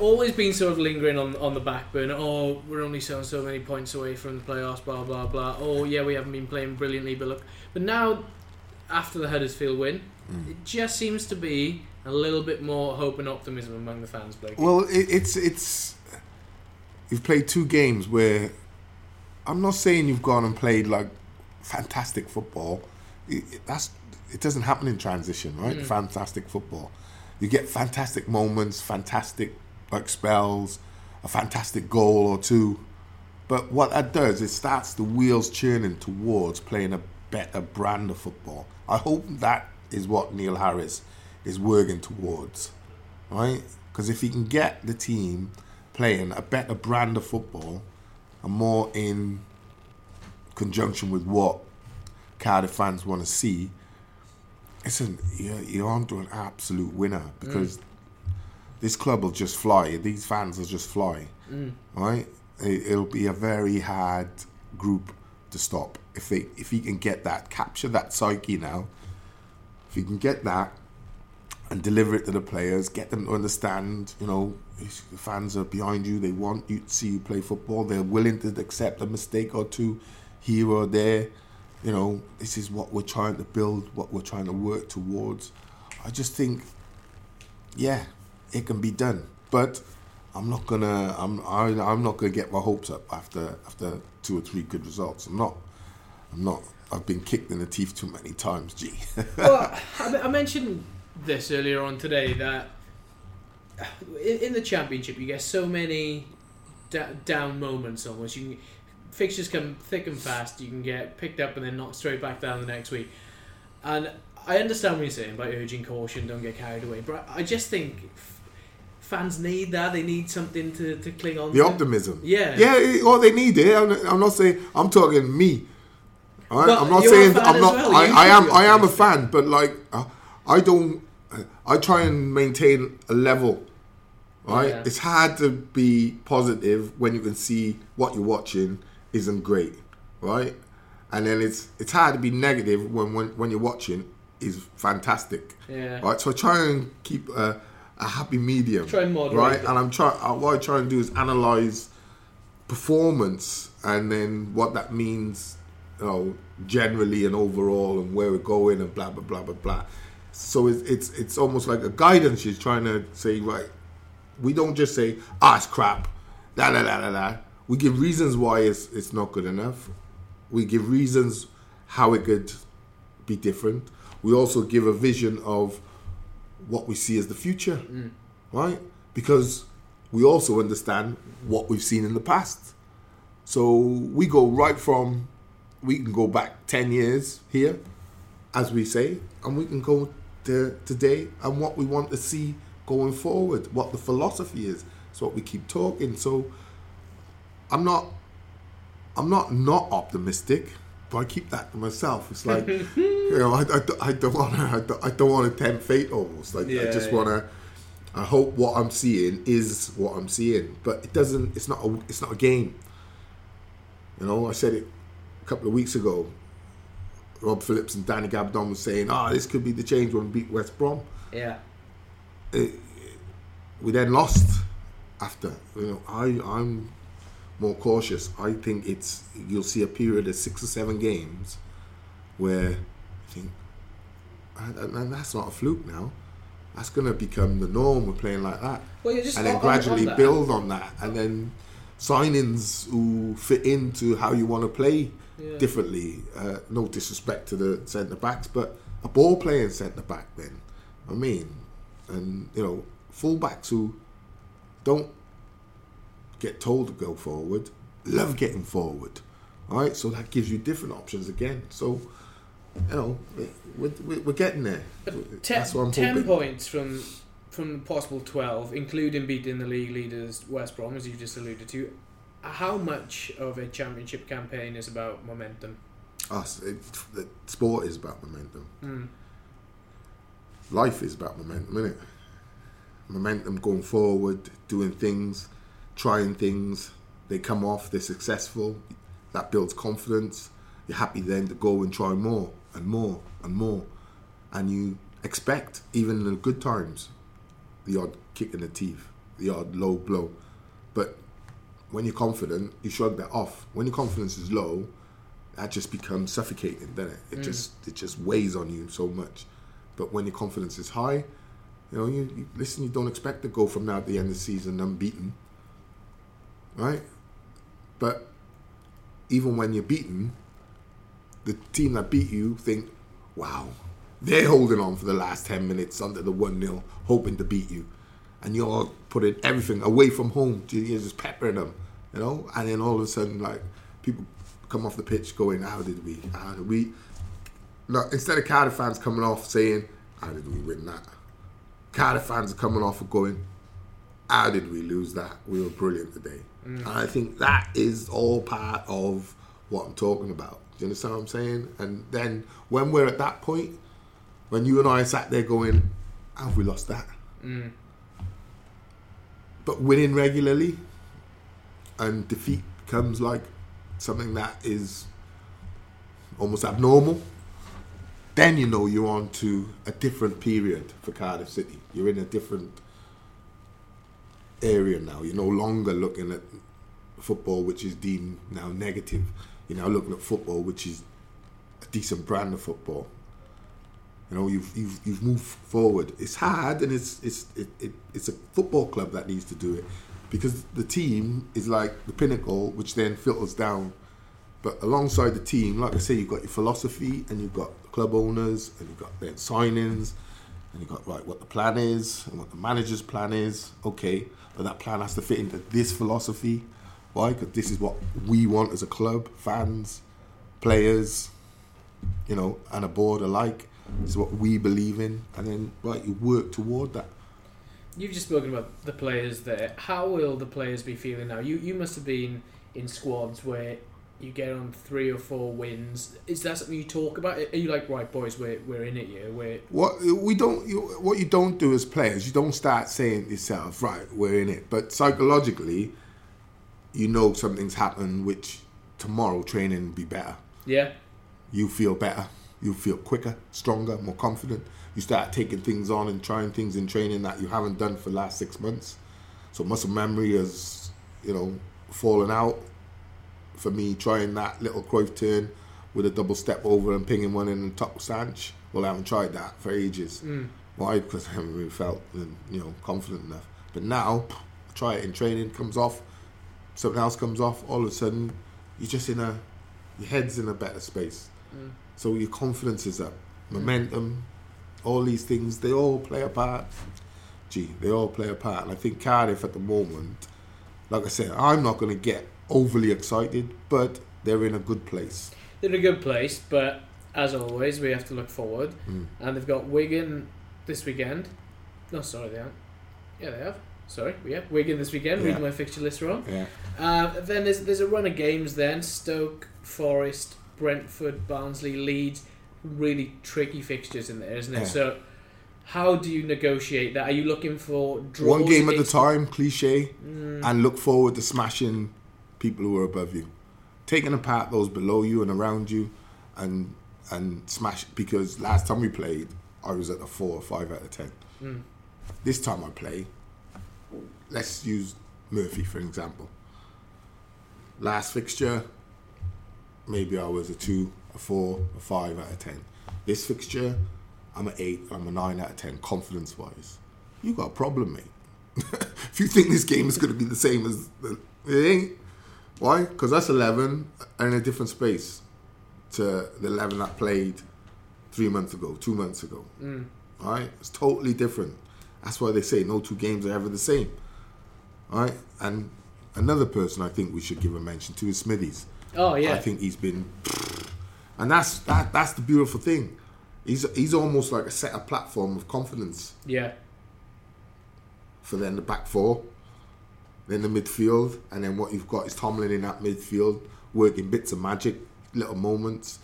always been sort of lingering on on the back burner. Oh, we're only so so many points away from the playoffs. Blah blah blah. Oh yeah, we haven't been playing brilliantly, but look. But now, after the Huddersfield win, hmm. it just seems to be a little bit more hope and optimism among the fans, Blake. Well, it, it's it's you've played two games where I'm not saying you've gone and played like fantastic football. It, it- that's it doesn't happen in transition, right? Mm. Fantastic football. You get fantastic moments, fantastic like spells, a fantastic goal or two. But what that does, it starts the wheels churning towards playing a better brand of football. I hope that is what Neil Harris is working towards, right? Because if he can get the team playing a better brand of football and more in conjunction with what Cardiff fans want to see, listen, you're, you're onto an absolute winner mm. because this club will just fly. These fans will just fly, mm. right? It'll be a very hard group to stop if they if he can get that, capture that psyche now. If he can get that and deliver it to the players, get them to understand, you know, the fans are behind you. They want you to see you play football. They're willing to accept a mistake or two here or there. You know, this is what we're trying to build, what we're trying to work towards. I just think, yeah, it can be done, but I'm not gonna. I'm I, I'm not gonna get my hopes up after after two or three good results. I'm not. I'm not. I've been kicked in the teeth too many times. Gee. well, I, I mentioned this earlier on today that in, in the championship you get so many da- down moments almost. You can, fixtures come thick and fast. You can get picked up and then knocked straight back down the next week. And I understand what you're saying by urging caution, don't get carried away. But I just think fans need that. They need something to, to cling on to the to. optimism. Yeah. Yeah. Well, they need it. I'm, I'm not saying. I'm talking me. Right. I'm not saying. I'm not. well. I, I am. I am a fan, but like, uh, I don't. I try and maintain a level. Right. Yeah. It's hard to be positive when you can see what you're watching isn't great. Right. And then it's it's hard to be negative when when, when you're watching is fantastic. Yeah. Right. So I try and keep a, a happy medium. Try and moderate Right. it. And I'm trying. Uh, what I try and do is analyze performance and then what that means, you know, generally and overall and where we're going and blah blah blah blah blah. So it's it's it's almost like a guidance. She's trying to say, right, we don't just say, ah, it's crap, da da da da da. We give reasons why it's it's not good enough. We give reasons how it could be different. We also give a vision of what we see as the future, right? Because we also understand what we've seen in the past. So we go right from, we can go back 10 years here, as we say, and we can go to today and what we want to see going forward, what the philosophy is. It's what we keep talking. So I'm not, I'm not not optimistic, but I keep that to myself. It's like, you know, I, I, don't- I don't want to, I don't, I don't want to tempt fate almost. Like I just yeah. want to. I hope what I'm seeing is what I'm seeing, but it doesn't. It's not. A, it's not a game. You know, I said it a couple of weeks ago. Rob Phillips and Danny Gabbidon was saying, "Ah, this could be the change when we beat West Brom." Yeah. We then lost after. You know, I I'm more cautious. I think it's you'll see a period of six or seven games where I think, and, and that's not a fluke now. That's going to become the norm. We're playing like that. Well, you're just and then on- gradually on build on that, and then signings who fit into how you want to play Yeah. differently. Uh, no disrespect to the centre backs, but a ball playing centre back. Then, I mean, and you know, full backs who don't get told to go forward, love getting forward. All right, so that gives you different options again. So, you know, we're, we're, we're getting there. Ten, That's what I'm 10 points from from the possible 12, including beating the league leaders West Brom, as you just alluded to. How much of a championship campaign is about momentum? Us, it, the sport is about momentum. Mm. life is about momentum, isn't it? Momentum going forward, doing things, trying things. They come off, they're successful. That builds confidence. You're happy then to go and try more and more and more. And you expect, even in the good times, the odd kick in the teeth, the odd low blow. But when you're confident, you shrug that off. When your confidence is low, that just becomes suffocating, doesn't it? It mm. just it just weighs on you so much. But when your confidence is high, you know, you, you listen. You don't expect to go from now at the end of the season unbeaten, right? But even when you're beaten, the team that beat you think, "Wow, they're holding on for the last ten minutes under the one 0 hoping to beat you," and you're putting everything away from home. You're just peppering them, you know. And then all of a sudden, like people come off the pitch going, "How did we? How did we?" No, instead of Cardiff fans coming off saying, "How did we win that?" Cardiff fans are coming off and going, "How did we lose that? We were brilliant today." Mm. And I think that is all part of what I'm talking about. Do you understand what I'm saying? And then when we're at that point, when you and I sat there going, "How have we lost that?" Mm. But winning regularly and defeat becomes like something that is almost abnormal then you know you're on to a different period for Cardiff City. You're in a different area now. You're no longer looking at football which is deemed now negative. You're now looking at football which is a decent brand of football. You know, you've you've, you've moved forward. It's hard, and it's it's it, it, it's a football club that needs to do it because the team is like the pinnacle, which then filters down. But alongside the team, like I say, you've got your philosophy, and you've got club owners, and you've got then signings, and you've got right what the plan is and what the manager's plan is. Okay, but that plan has to fit into this philosophy. Why? Because this is what we want as a club, fans, players, you know, and a board alike. This is what we believe in, and then right, you work toward that. You've just spoken about the players there. How will the players be feeling now? You you must have been in squads where you get on three or four wins. Is that something you talk about? Are you like, right, boys, we're, we're in it here? We're What we don't, you, what you don't do as players, you don't start saying to yourself, right, we're in it. But psychologically, you know something's happened, which tomorrow training will be better. yeah, You feel better. You feel quicker, stronger, more confident. You start taking things on and trying things in training that you haven't done for the last six months. So muscle memory has, you know, fallen out for me trying that little Cruyff turn with a double step over and pinging one in the top stanch. Well, I haven't tried that for ages. Mm. Why? Because I haven't really felt, um, you know, confident enough. But now, try it in training, comes off, something else comes off. All of a sudden, you're just in a, your head's in a better space. Mm. So your confidence is up, momentum, all these things, they all play a part. Gee, they all play a part. And I think Cardiff at the moment, like I said, I'm not going to get overly excited, but they're in a good place. they're in a good place, but as always, we have to look forward. Mm. And they've got Wigan this weekend. No, sorry, they aren't. Yeah, they have. Sorry, yeah, Wigan this weekend. Yeah. Reading my fixture list wrong. Yeah. Uh, then there's there's a run of games. Then Stoke, Forest, Brentford, Barnsley, Leeds. Really tricky fixtures in there, isn't it? Yeah. So, how do you negotiate that? Are you looking for draws? One game at a against- time, cliche, mm. and look forward to smashing people who are above you, taking apart those below you and around you, and and smash. Because last time we played, I was at a four or five out of ten. Mm. This time I play, let's use Murphy for an example. Last fixture, maybe I was a two, a four, a five out of ten. This fixture, I'm an eight, I'm a nine out of ten, confidence wise. You got a problem, mate. if you think this game is going to be the same as the, it ain't. Why? Because that's 11 and in a different space to the 11 that played three months ago, two months ago. All right? It's totally different. That's why they say no two games are ever the same. All right? And another person I think we should give a mention to is Smithies. Oh yeah, I think he's been, and that's that. That's the beautiful thing. He's he's almost like a set a platform of confidence yeah, for then the back four, then the midfield, and then what you've got is Tomlin in that midfield working bits of magic, little moments.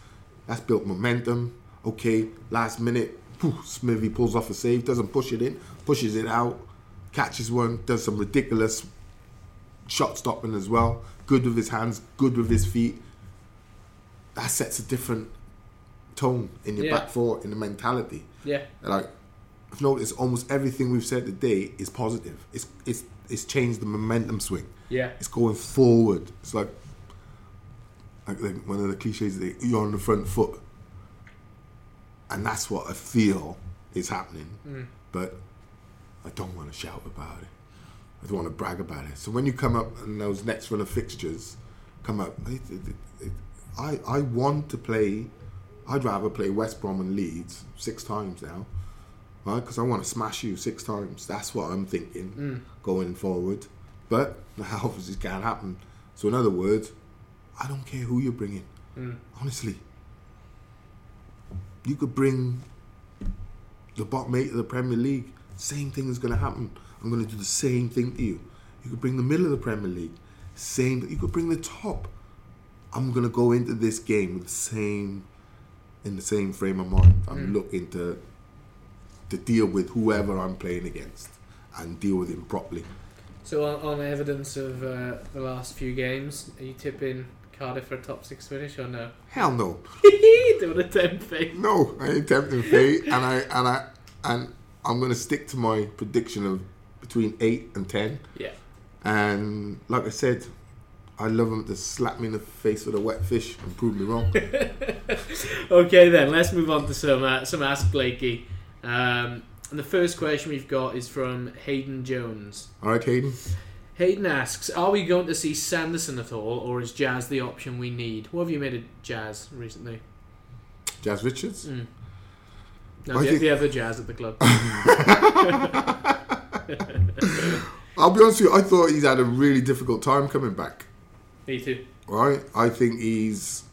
That's built momentum. Okay, last minute, poof, Smithy pulls off a save, doesn't push it in, pushes it out, catches one, does some ridiculous shot stopping as well. Good with his hands, good with his feet. That sets a different tone in your Yeah. back four, in the mentality yeah, like I've noticed almost everything we've said today is positive. It's it's it's changed the momentum swing. yeah, It's going forward. It's like like, one of the cliches that you're on the front foot, and that's what I feel is happening. Mm. But I don't want to shout about it. I don't want to brag about it. So when you come up and those next run of fixtures come up, it, it, it, I I want to play. I'd rather play West Brom and Leeds six times now, right? Because I want to smash you six times. That's what I'm thinking hmm. going forward. But that obviously can't happen. So in other words, I don't care who you're bringing. Hmm. Honestly, you could bring the bottom eight of the Premier League. Same thing is going to happen. I'm going to do the same thing to you. You could bring the middle of the Premier League. Same. You could bring the top. I'm going to go into this game with the same, in the same frame of mind. I'm looking to to deal with whoever I'm playing against and deal with him properly. So on, on evidence of uh, the last few games, are you tipping Cardiff for a top six finish or no? Hell no. Doing a temp fake. No, I ain't tempting fate, and I and I and I'm gonna stick to my prediction of between eight and ten. Yeah. And like I said, I love them to slap me in the face with a wet fish and prove me wrong. Okay, then let's move on to some uh, some Ask Blakey. Um, and the first question we've got is from Hayden Jones. All right, Hayden. Hayden asks, "Are we going to see Sanderson at all, or is Jazz the option we need? What have you made of Jazz recently? Jazz Richards. Mm. No, the, think- the other Jazz at the club. I'll be honest with you. I thought he's had a really difficult time coming back. Me too. Right. I think he's.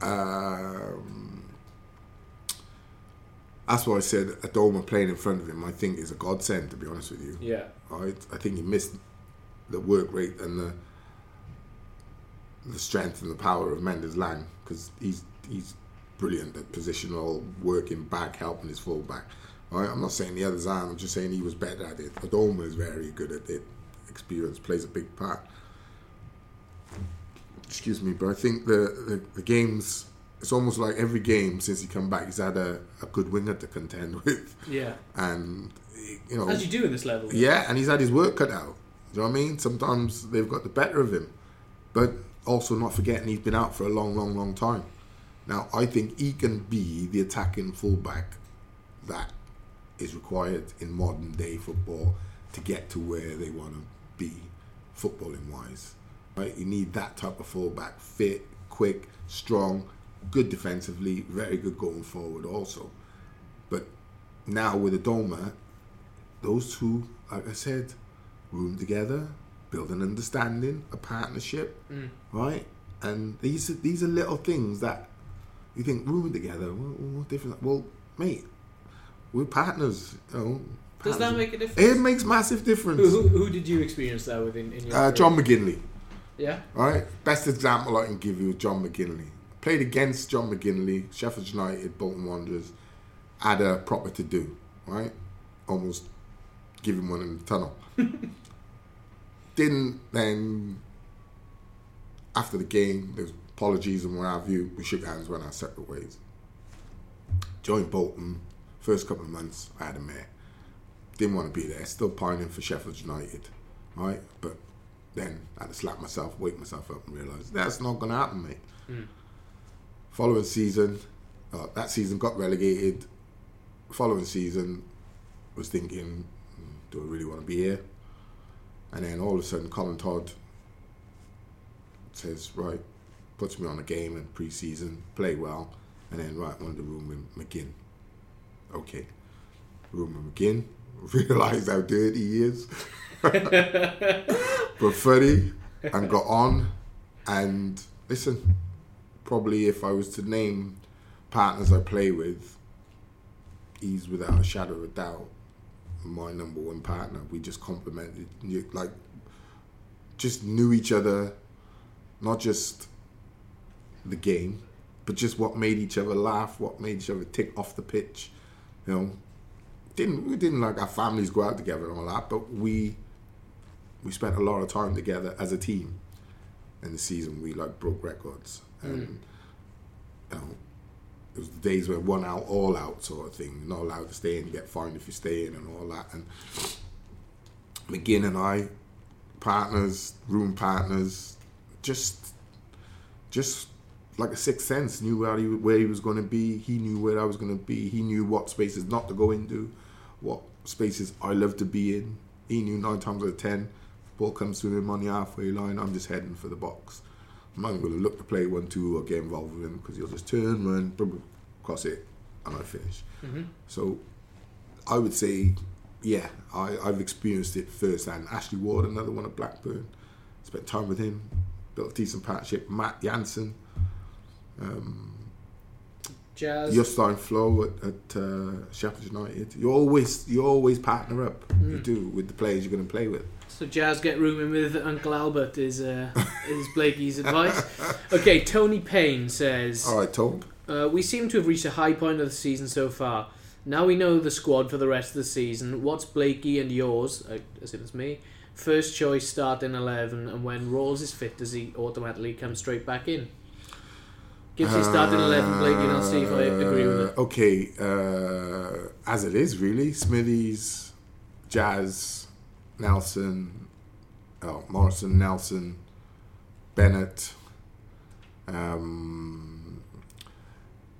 Um, that's why I said Adomah playing in front of him. I think is a godsend. To be honest with you. Yeah. Right. I think he missed the work rate and the the strength and the power of Mendez-Laing because he's he's brilliant at positional working back, helping his fullback. Right? I'm not saying the others aren't. I'm just saying he was better at it. Adomah is very good at it. Experience plays a big part. Excuse me, but I think the, the, the games. It's almost like every game since he come back, he's had a, a good winger to contend with, Yeah. and you know As you do in this level. yeah, and he's had his work cut out. Do you know what I mean? Sometimes they've got the better of him. But also not forgetting he's been out for a long, long, long time. Now, I think he can be the attacking fullback that is required in modern day football to get to where they want to be, footballing wise. Right? You need that type of fullback, fit, quick, strong, good defensively, very good going forward also. But now with Adomah, those two, like I said, room together, build an understanding, a partnership, mm. right? And these are, these are little things that you think rooming together. What, what difference? Well, mate, we're partners. You know. Does that make a difference? It makes massive difference. Who, who, who did you experience that with in, in your Uh? John McGinlay. Yeah. All right, best example I can give you is John McGinlay. Played against John McGinlay, Sheffield United, Bolton Wanderers, had a proper to do, right? Almost give him one in the tunnel. Didn't then, after the game, there's apologies and what have you, we shook hands, went our separate ways. Joined Bolton, first couple of months, I had a mare. Didn't want to be there, still pining for Sheffield United, right? But then I had to slap myself, wake myself up, and realise that's not going to happen, mate. Following season, uh, that season got relegated. Following season, was thinking, "Hmm, do I really want to be here? And then all of a sudden, Colin Todd says, right, puts me on a game in pre-season, play well, and then right, of the room with McGinn. Okay, room with McGinn. Realised how dirty he is. but funny and got on and listen probably if i was to name partners i play with he's without a shadow of a doubt my number one partner we just complemented like just knew each other not just the game but just what made each other laugh what made each other tick off the pitch you know didn't we didn't like our families go out together and all that but we we spent a lot of time together as a team. In the season, we like broke records, hmm. and you know, it was the days where one out, all out sort of thing. You're not allowed to stay in, you get fined if you stay in, and all that. And McGinn and I, partners, room partners, just, just like a sixth sense, knew where he where he was going to be. He knew where I was going to be. He knew what spaces not to go into, what spaces I love to be in. He knew nine times out of ten, ball comes to him on the halfway line. I'm just heading for the box. I'm not going to look to play one two or get involved with him because he'll just turn, run, boom, cross it, and I finish. Mm-hmm. So I would say, yeah, I, I've experienced it firsthand. Ashley Ward, another one at Blackburn, spent time with him, built a decent partnership. Matt Jansen, Jazz. Jostein Flo at, at uh, Sheffield United. You always you always partner up. You do with the players you're going to play with. So Jazz get rooming with Uncle Albert is uh, is Blakey's advice. Okay, Tony Payne says All right, Tom. uh, we seem to have reached a high point of the season so far. Now we know the squad for the rest of the season. What's Blakey and yours, I assume it's me, first choice starting eleven, and when Ralls is fit, does he automatically come straight back in? Gives you starting eleven, Blakey, and I'll see if I agree with it. Uh, Okay, uh, as it is really, Smithies, Jazz, Nelson, oh, Morrison, Nelson, Bennett. Um,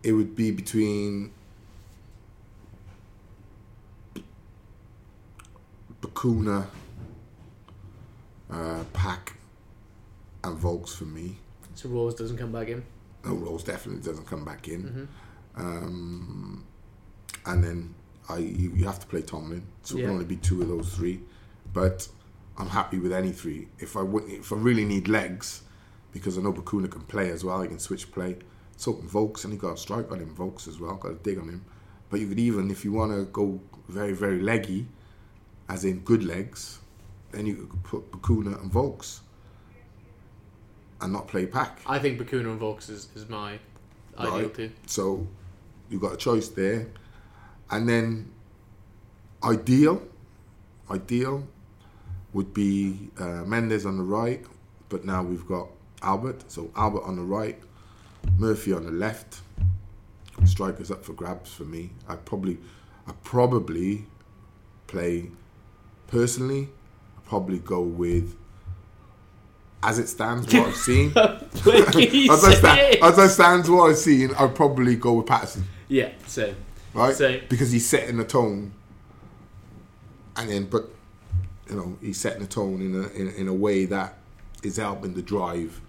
it would be between Bacuna, uh, Pack, and Vaux for me. So Ralls doesn't come back in. No, Ralls definitely doesn't come back in. Mm-hmm. Um, and then I you, you have to play Tomlin, so it can only be two of those three. But I'm happy with any three. If I would, if I really need legs, because I know Bacuna can play as well, he can switch play. So can Vaux, and he got a strike on him. Vaux as well, got a dig on him. But you could even, if you want to go very very leggy, as in good legs, then you could put Bacuna and Vaux, and not play Pack. I think Bacuna and Vaux is, is my ideal too. So you've got a choice there. And then ideal, ideal would be uh, Mendez on the right, but now we've got Albert. So Albert on the right, Murphy on the left. Strikers up for grabs for me. I probably, I probably play personally. I probably go with. As it stands, what I've seen. As, I sta- as I stands, what I've seen, I'd probably go with Paterson yeah, same. right? Same. Because he's setting the tone, and then, but you know, he's setting the tone in a in, in a way that is helping to drive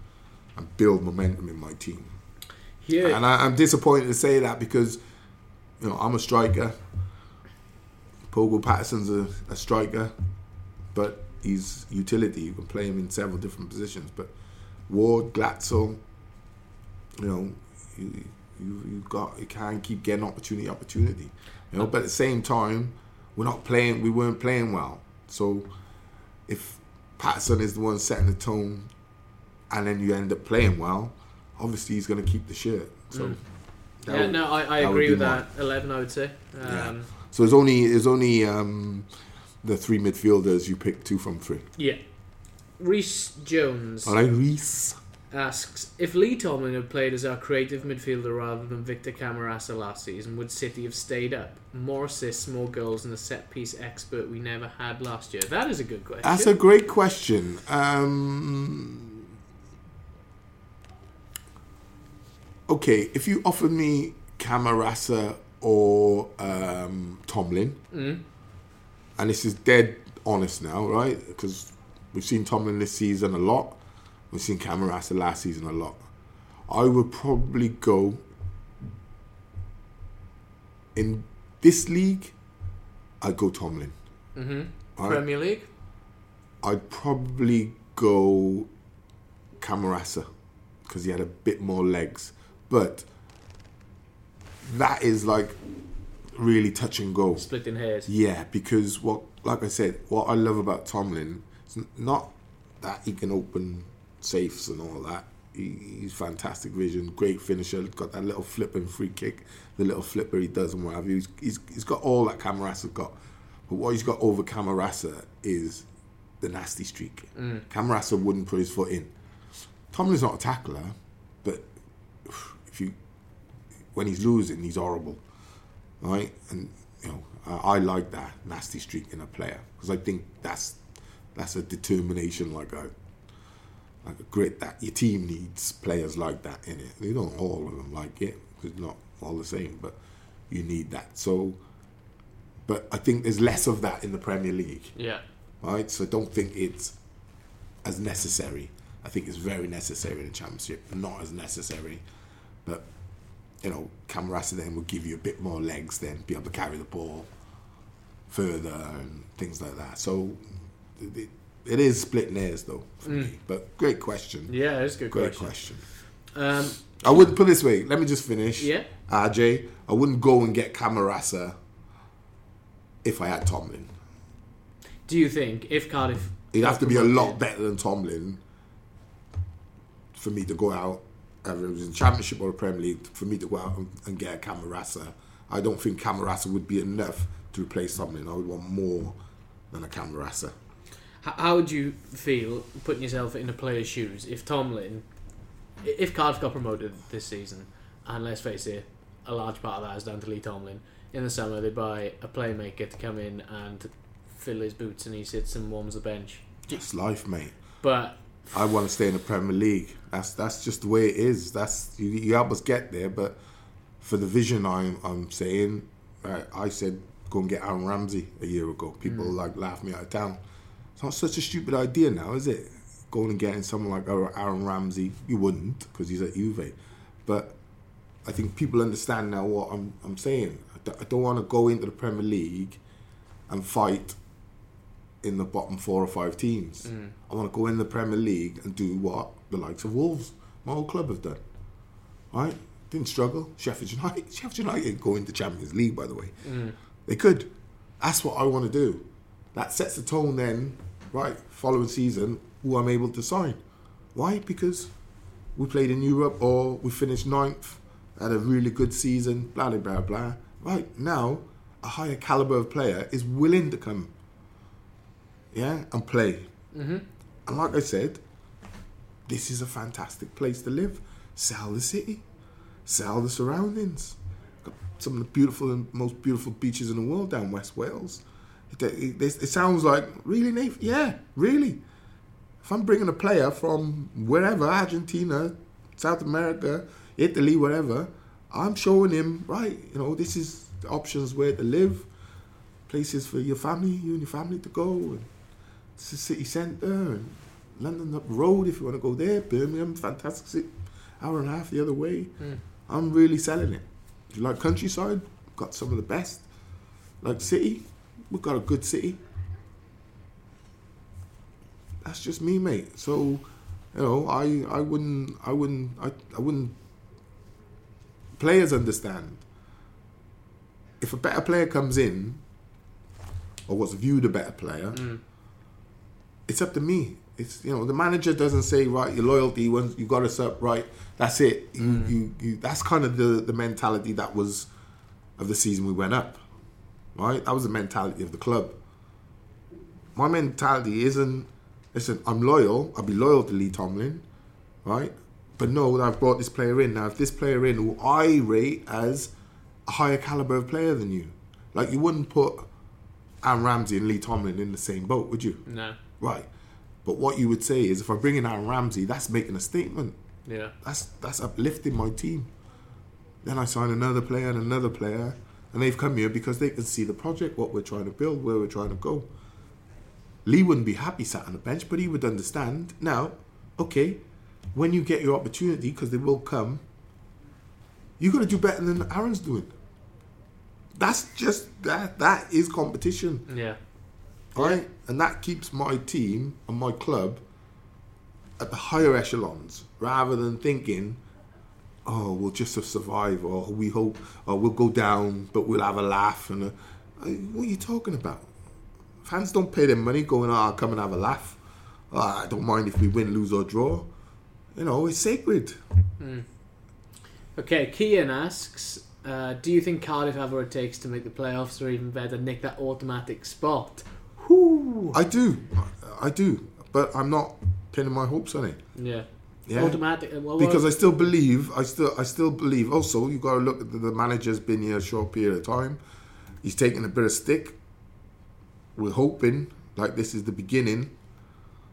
and build momentum in my team. Yeah. And I, I'm disappointed to say that because you know I'm a striker. Pogo Paterson's a, a striker, but he's utility. You can play him in several different positions. But Ward, Glatzel, you know, you, you you got you can't keep getting opportunity, opportunity. You know, but at the same time, we're not playing. We weren't playing well. So if Paterson is the one setting the tone, and then you end up playing well, obviously he's going to keep the shirt. So. that yeah, would- no, I, I agree with that. Eleven, I would say. Yeah. Um, So it's only it's only um, the three midfielders you pick two from three. yeah. Reese Jones All right, Reese. asks if Lee Tomlin had played as our creative midfielder rather than Victor Camarasa last season, would City have stayed up? More assists, more goals, and a set piece expert we never had last year. That is a good question. That's a great question. Um, okay, if you offered me Camarasa or um, Tomlin, Mm. And this is dead honest now, right? Because we've seen Tomlin this season a lot. We've seen Camarasa last season a lot. I would probably go in this league. I'd go Tomlin. hmm Right. Premier League. I'd probably go Camarasa because he had a bit more legs, but that is like really touch and go. Splitting hairs. Yeah, because what, like I said, what I love about Tomlin is not that he can open safes and all that. He, he's fantastic vision, great finisher. Got that little flipping free kick, the little flipper he does and what have you. He's, he's, he's got all that Camarasa got. But what he's got over Camarasa is the nasty streak. Mm. Camarasa wouldn't put his foot in. Tomlin's not a tackler, but if you when he's losing, he's horrible right? And you know, I, I like that nasty streak in a player because I think that's that's a determination, like a like a grit that your team needs players like that in it. They don't all of them like it because not all the same, but you need that. So, but I think there's less of that in the Premier League, Yeah. right? So I don't think it's as necessary. I think it's very necessary in the Championship, not as necessary, but you know, Camarasa then will give you a bit more legs, then be able to carry the ball further and things like that. So it, it is splitting hairs though for me. But great question. Yeah, it's a good Great question. question. Um, I wouldn't put it this way. Let me just finish. Yeah. RJ, I wouldn't go and get Camarasa if I had Tomlin. do you think if Cardiff He'd have to be a lot better than Tomlin for me to go out, whether it was in Championship or Premier League, for me to go out and, and get a Camarasa. I don't think Camarasa would be enough to replace Tomlin. I would want more than a Camarasa. How would you feel putting yourself in a player's shoes if Tomlin, if Cardiff got promoted this season, and let's face it, a large part of that is down to Lee Tomlin. In the summer, they buy a playmaker to come in and fill his boots, and he sits and warms the bench. It's life, mate. But I want to stay in the Premier League. That's that's just the way it is. That's you, you help us get there, but for the vision I'm I'm saying, right, I said go and get Aaron Ramsey a year ago. People hmm. like laugh me out of town. It's not such a stupid idea now, is it? Going and getting someone like Aaron Ramsey, you wouldn't because he's at Juve, but I think people understand now what I'm I'm saying. I don't, I don't want to go into the Premier League and fight in the bottom four or five teams. Mm. I want to go in the Premier League and do what the likes of Wolves, my old club, have done. Right? Didn't struggle. Sheffield United, Sheffield United go into Champions League, by the way. Mm. They could. That's what I want to do. That sets the tone then, right, following season, who I'm able to sign. Why? Because we played in Europe or we finished ninth, had a really good season, blah, blah, blah, blah. Right, now, a higher caliber of player is willing to come, yeah, and play. Mm-hmm. And like I said, this is a fantastic place to live. Sell the city, sell the surroundings. Got some of the beautiful and most beautiful beaches in the world down West Wales. It, it, it, it sounds like really, Nathan? Yeah, really. If I'm bringing a player from wherever, Argentina, South America, Italy, wherever, I'm showing him right. You know, this is the options where to live, places for your family, you and your family to go. And it's the city centre and London up road if you want to go there. Birmingham, fantastic city, hour and a half the other way. Mm. I'm really selling it. If you like countryside, got some of the best. Like city, we've got a good city. That's just me, mate. So, you know, I I wouldn't I wouldn't I, I wouldn't. Players understand. If a better player comes in, or was viewed a better player, Mm. It's up to me. It's you know the manager doesn't say right your loyalty once you got us up right that's it. You, Mm. you, you that's kind of the the mentality that was of the season we went up right? That was the mentality of the club. My mentality isn't listen I'm loyal. I'll be loyal to Lee Tomlin right? But no I've brought this player in. Now if this player in who I rate as a higher caliber of player than you like you wouldn't put Aaron Ramsey and Lee Tomlin in the same boat would you? No. Right. But what you would say is if I bring in Aaron Ramsey, that's making a statement. Yeah. That's that's uplifting my team. Then I sign another player and another player, and they've come here because they can see the project, what we're trying to build, where we're trying to go. Lee wouldn't be happy sat on the bench, but he would understand. Now, okay, when you get your opportunity, because they will come, you got to do better than Aaron's doing. That's just that. That is competition Yeah. Right? And that keeps my team and my club at the higher echelons rather than thinking, oh, we'll just survive or we hope, or we'll go down, but we'll have a laugh. And a, what are you talking about? Fans don't pay their money going, oh, I'll come and have a laugh. Oh, I don't mind if we win, lose, or draw. You know, it's sacred. Hmm. Okay, Kian asks, uh, do you think Cardiff have what it takes to make the playoffs or even better, nick that automatic spot? Whoo! I do. I do. But I'm not pinning my hopes on it. Yeah. Yeah. Automatic. uh, Well, because I still believe, I still, I still believe. Also, you got to look at the, the manager's been here a short period of time. He's taking a bit of stick. We're hoping like this is the beginning.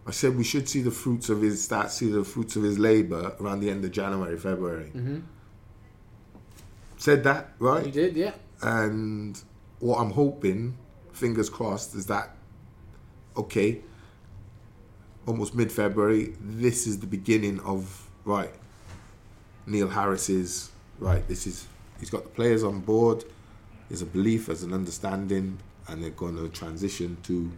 I said we should see the fruits of his start see the fruits of his labour around the end of January, February. Mhm. Said that you right, did, yeah. and what I'm hoping, fingers crossed, is that okay. Almost mid-February, this is the beginning of right. Neil Harris is right. This is he's got the players on board. There's a belief, there's an understanding, and they're going to transition to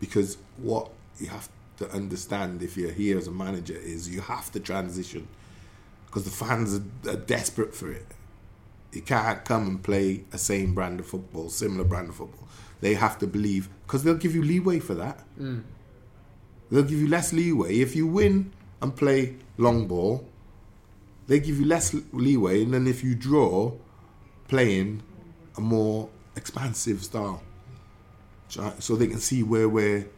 because what you have to understand if you're here as a manager is you have to transition because the fans are, are desperate for it. You can't come and play a same brand of football, similar brand of football. They have to believe because they'll give you leeway for that. Mm. They'll give you less leeway if you win and play long ball. They give you less leeway, and then if you draw, playing a more expansive style, so they can see where we're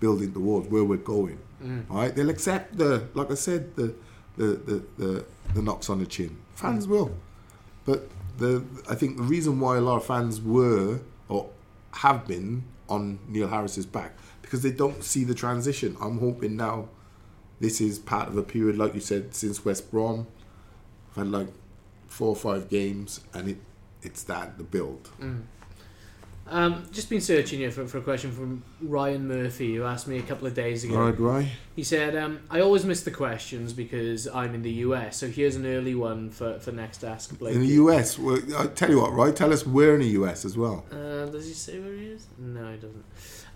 building towards, where we're going. Mm. All right, they'll accept the, like I said, the the the the, the knocks on the chin. Fans mm. will, but the I think the reason why a lot of fans were or have been on Neil Harris's back because they don't see the transition. I'm hoping now this is part of a period, like you said, since West Brom. I've had like four or five games, and it it's that the build. Mm. Um, just been searching here for, for a question from Ryan Murphy, who asked me a couple of days ago. All right, right. He said, um, I always miss the questions because I'm in the US, so here's an early one for, for next Ask Blake. In the US, well, I tell you what, right? Tell us where in the US as well. Uh, does he say where he is? No, he doesn't.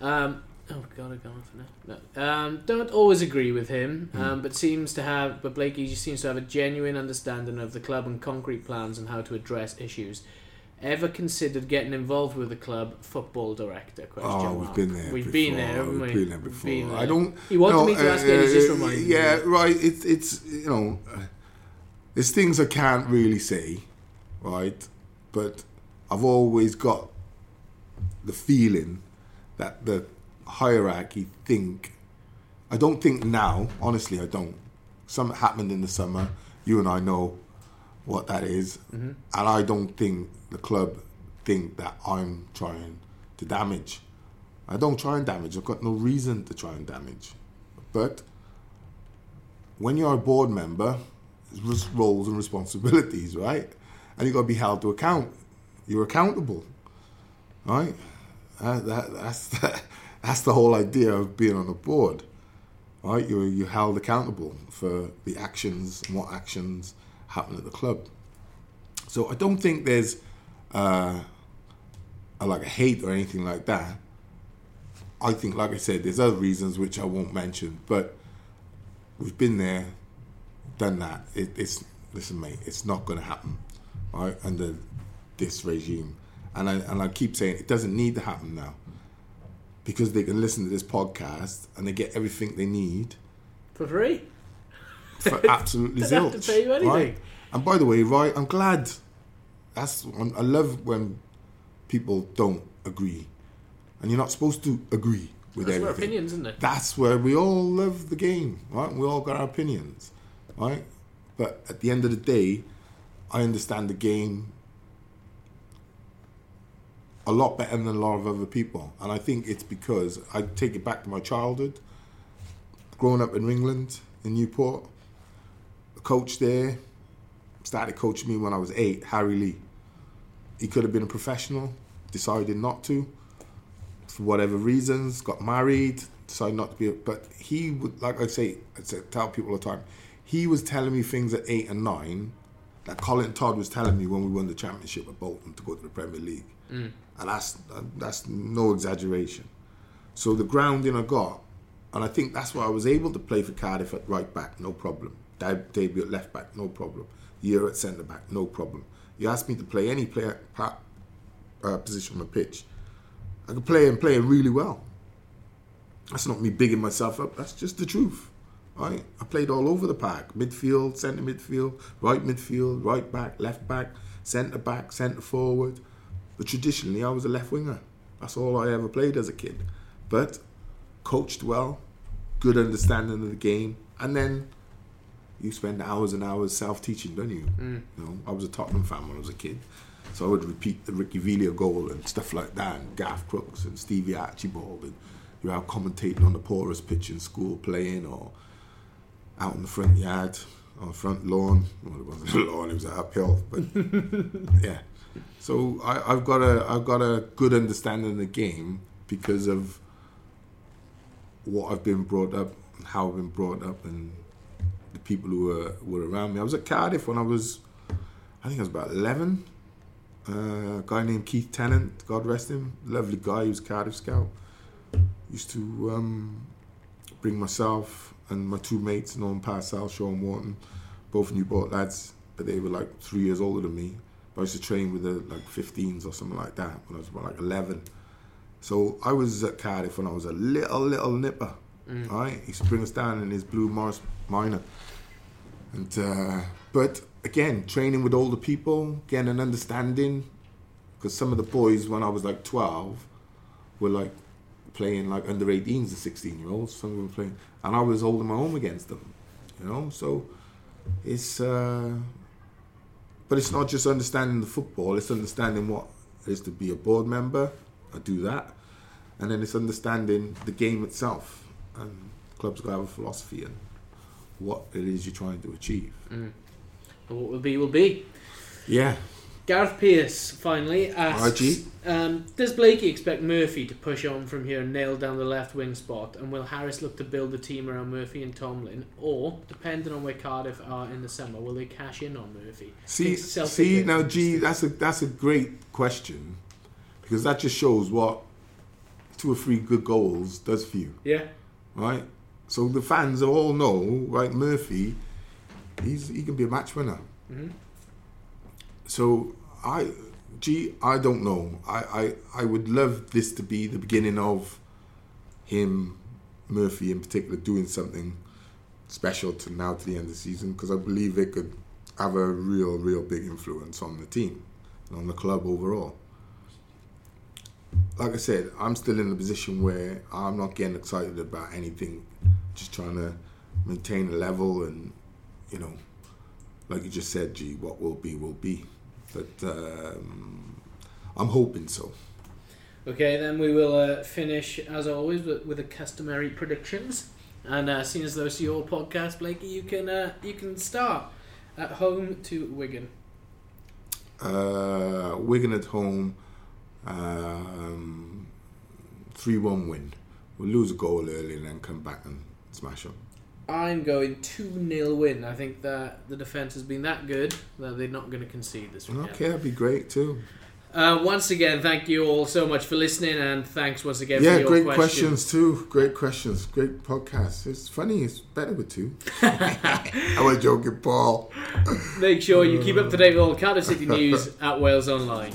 Um, oh god, I've gone off now. No. Um, don't always agree with him, um, but seems to have. But Blakey seems to have a genuine understanding of the club and concrete plans and how to address issues. Ever considered getting involved with the club football director? Question Oh, we've mark. been there. We've before. been there, haven't we? We've been there before. been I don't. He wanted no, me to ask it, he's just uh, reminded me. Yeah, right. It's it's you know, uh, there's things I can't really say, right? But I've always got the feeling that the hierarchy think. I don't think now. Honestly, I don't. Something happened in the summer. You and I know what that is. Mm-hmm. and I don't think the club think that I'm trying to damage. I don't try and damage. I've got no reason to try and damage. But when you're a board member, there's roles and responsibilities, right? And you've got to be held to account. You're accountable, right? Uh, that, that's the, that's the whole idea of being on a board, right? You're you're held accountable for the actions and what actions happen at the club. So I don't think there's uh, a, like a hate or anything like that. I think, like I said, there's other reasons which I won't mention, but we've been there, done that. It, it's listen, mate, it's not going to happen, right? Under this regime, and I and I keep saying it doesn't need to happen now, because they can listen to this podcast and they get everything they need For free? For absolutely Don't have to pay you anything. Right? And by the way, right, I'm glad. That's I love when people don't agree, and you're not supposed to agree with That's where everything. opinions, isn't it? That's where we all love the game, right? We all got our opinions, right? But at the end of the day, I understand the game a lot better than a lot of other people, and I think it's because I take it back to my childhood, growing up in England in Newport. Coach there started coaching me when I was eight, Harry Lee. He could have been a professional, decided not to for whatever reasons, got married, decided not to be. A, But he would, like I say, I say, tell people all the time, he was telling me things at eight and nine that Colin Todd was telling me when we won the championship at Bolton to go to the Premier League, mm. and that's that's no exaggeration. So the grounding I got, and I think that's why I was able to play for Cardiff at right back, no problem. Deb- Debut at left back, no problem. Year at centre back, no problem. You asked me to play any player pa- uh, position on the pitch, I could play and play really well. That's not me bigging myself up. That's just the truth. Right? I played all over the park: midfield, centre midfield, right midfield, right back, left back, centre back, centre forward. But traditionally, I was a left winger. That's all I ever played as a kid. But coached well, good understanding of the game, and then you spend hours and hours self-teaching, don't you? Mm. You know, I was a Tottenham fan when I was a kid, so I would repeat the Ricky Villa goal and stuff like that, and Garth Crooks and Stevie Archibald, and you're out commentating on the poorest pitch in school, playing or out in the front yard on the front lawn. Well, it wasn't a lawn; it was an uphill, but yeah. So I, I've got a I've got a good understanding of the game because of what I've been brought up, how I've been brought up, and people who were, were around me. I was at Cardiff when I was, I think I was about 11. Uh, a guy named Keith Tennant, God rest him, lovely guy, he was Cardiff scout. Used to um, bring myself and my two mates, Norman Parcell, Sean Wharton, both Newport lads, but they were like three years older than me. But I used to train with the like 15s or something like that when I was about like 11. So I was at Cardiff when I was a little, little nipper. Right? He used to bring us down in his blue Morris Minor. And uh, but again, training with older people, getting an understanding. Because some of the boys, when I was like 12, were like playing like under 18s and 16 year olds. Some of them playing, and I was holding my own against them. You know, so it's. Uh, but it's not just understanding the football; it's understanding what it is to be a board member. I do that, and then it's understanding the game itself. And clubs got to have a philosophy, and what it is you're trying to achieve. What will be, will be. Yeah, Gareth Pierce finally asks um, Does Blakey expect Murphy to push on from here and nail down the left wing spot? And will Harris look to build the team around Murphy and Tomlin? Or, depending on where Cardiff are in the summer, will they cash in on Murphy? See, see now, G, that's a that's a great question because that just shows what two or three good goals does for you, Yeah. right? So the fans all know, right? Murphy, he's he can be a match winner. Mm-hmm. So I, G, I don't know. I, I I would love this to be the beginning of him, Murphy in particular, doing something special to now to the end of the season because I believe it could have a real, real big influence on the team and on the club overall. Like I said, I'm still in a position where I'm not getting excited about anything, just trying to maintain a level and, you know, like you just said, gee what will be, will be. But um, I'm hoping so. Okay, then we will uh, finish, as always, with, with the customary predictions. And uh, seeing as though it's your podcast, Blakey, you can uh, you can start at home to Wigan. Uh, Wigan at home, um, 3 1 win. We'll lose a goal early and then come back and smash them. I'm going 2 0 win. I think that the defence has been that good that they're not going to concede this weekend. Okay, that'd be great too. Uh, once again, thank you all so much for listening, and thanks once again for Yeah, your great questions. questions too. Great questions. Great podcast. It's funny. It's better with two. I was joking, Paul. Make sure you keep up to date with all Cardiff City news at Wales Online.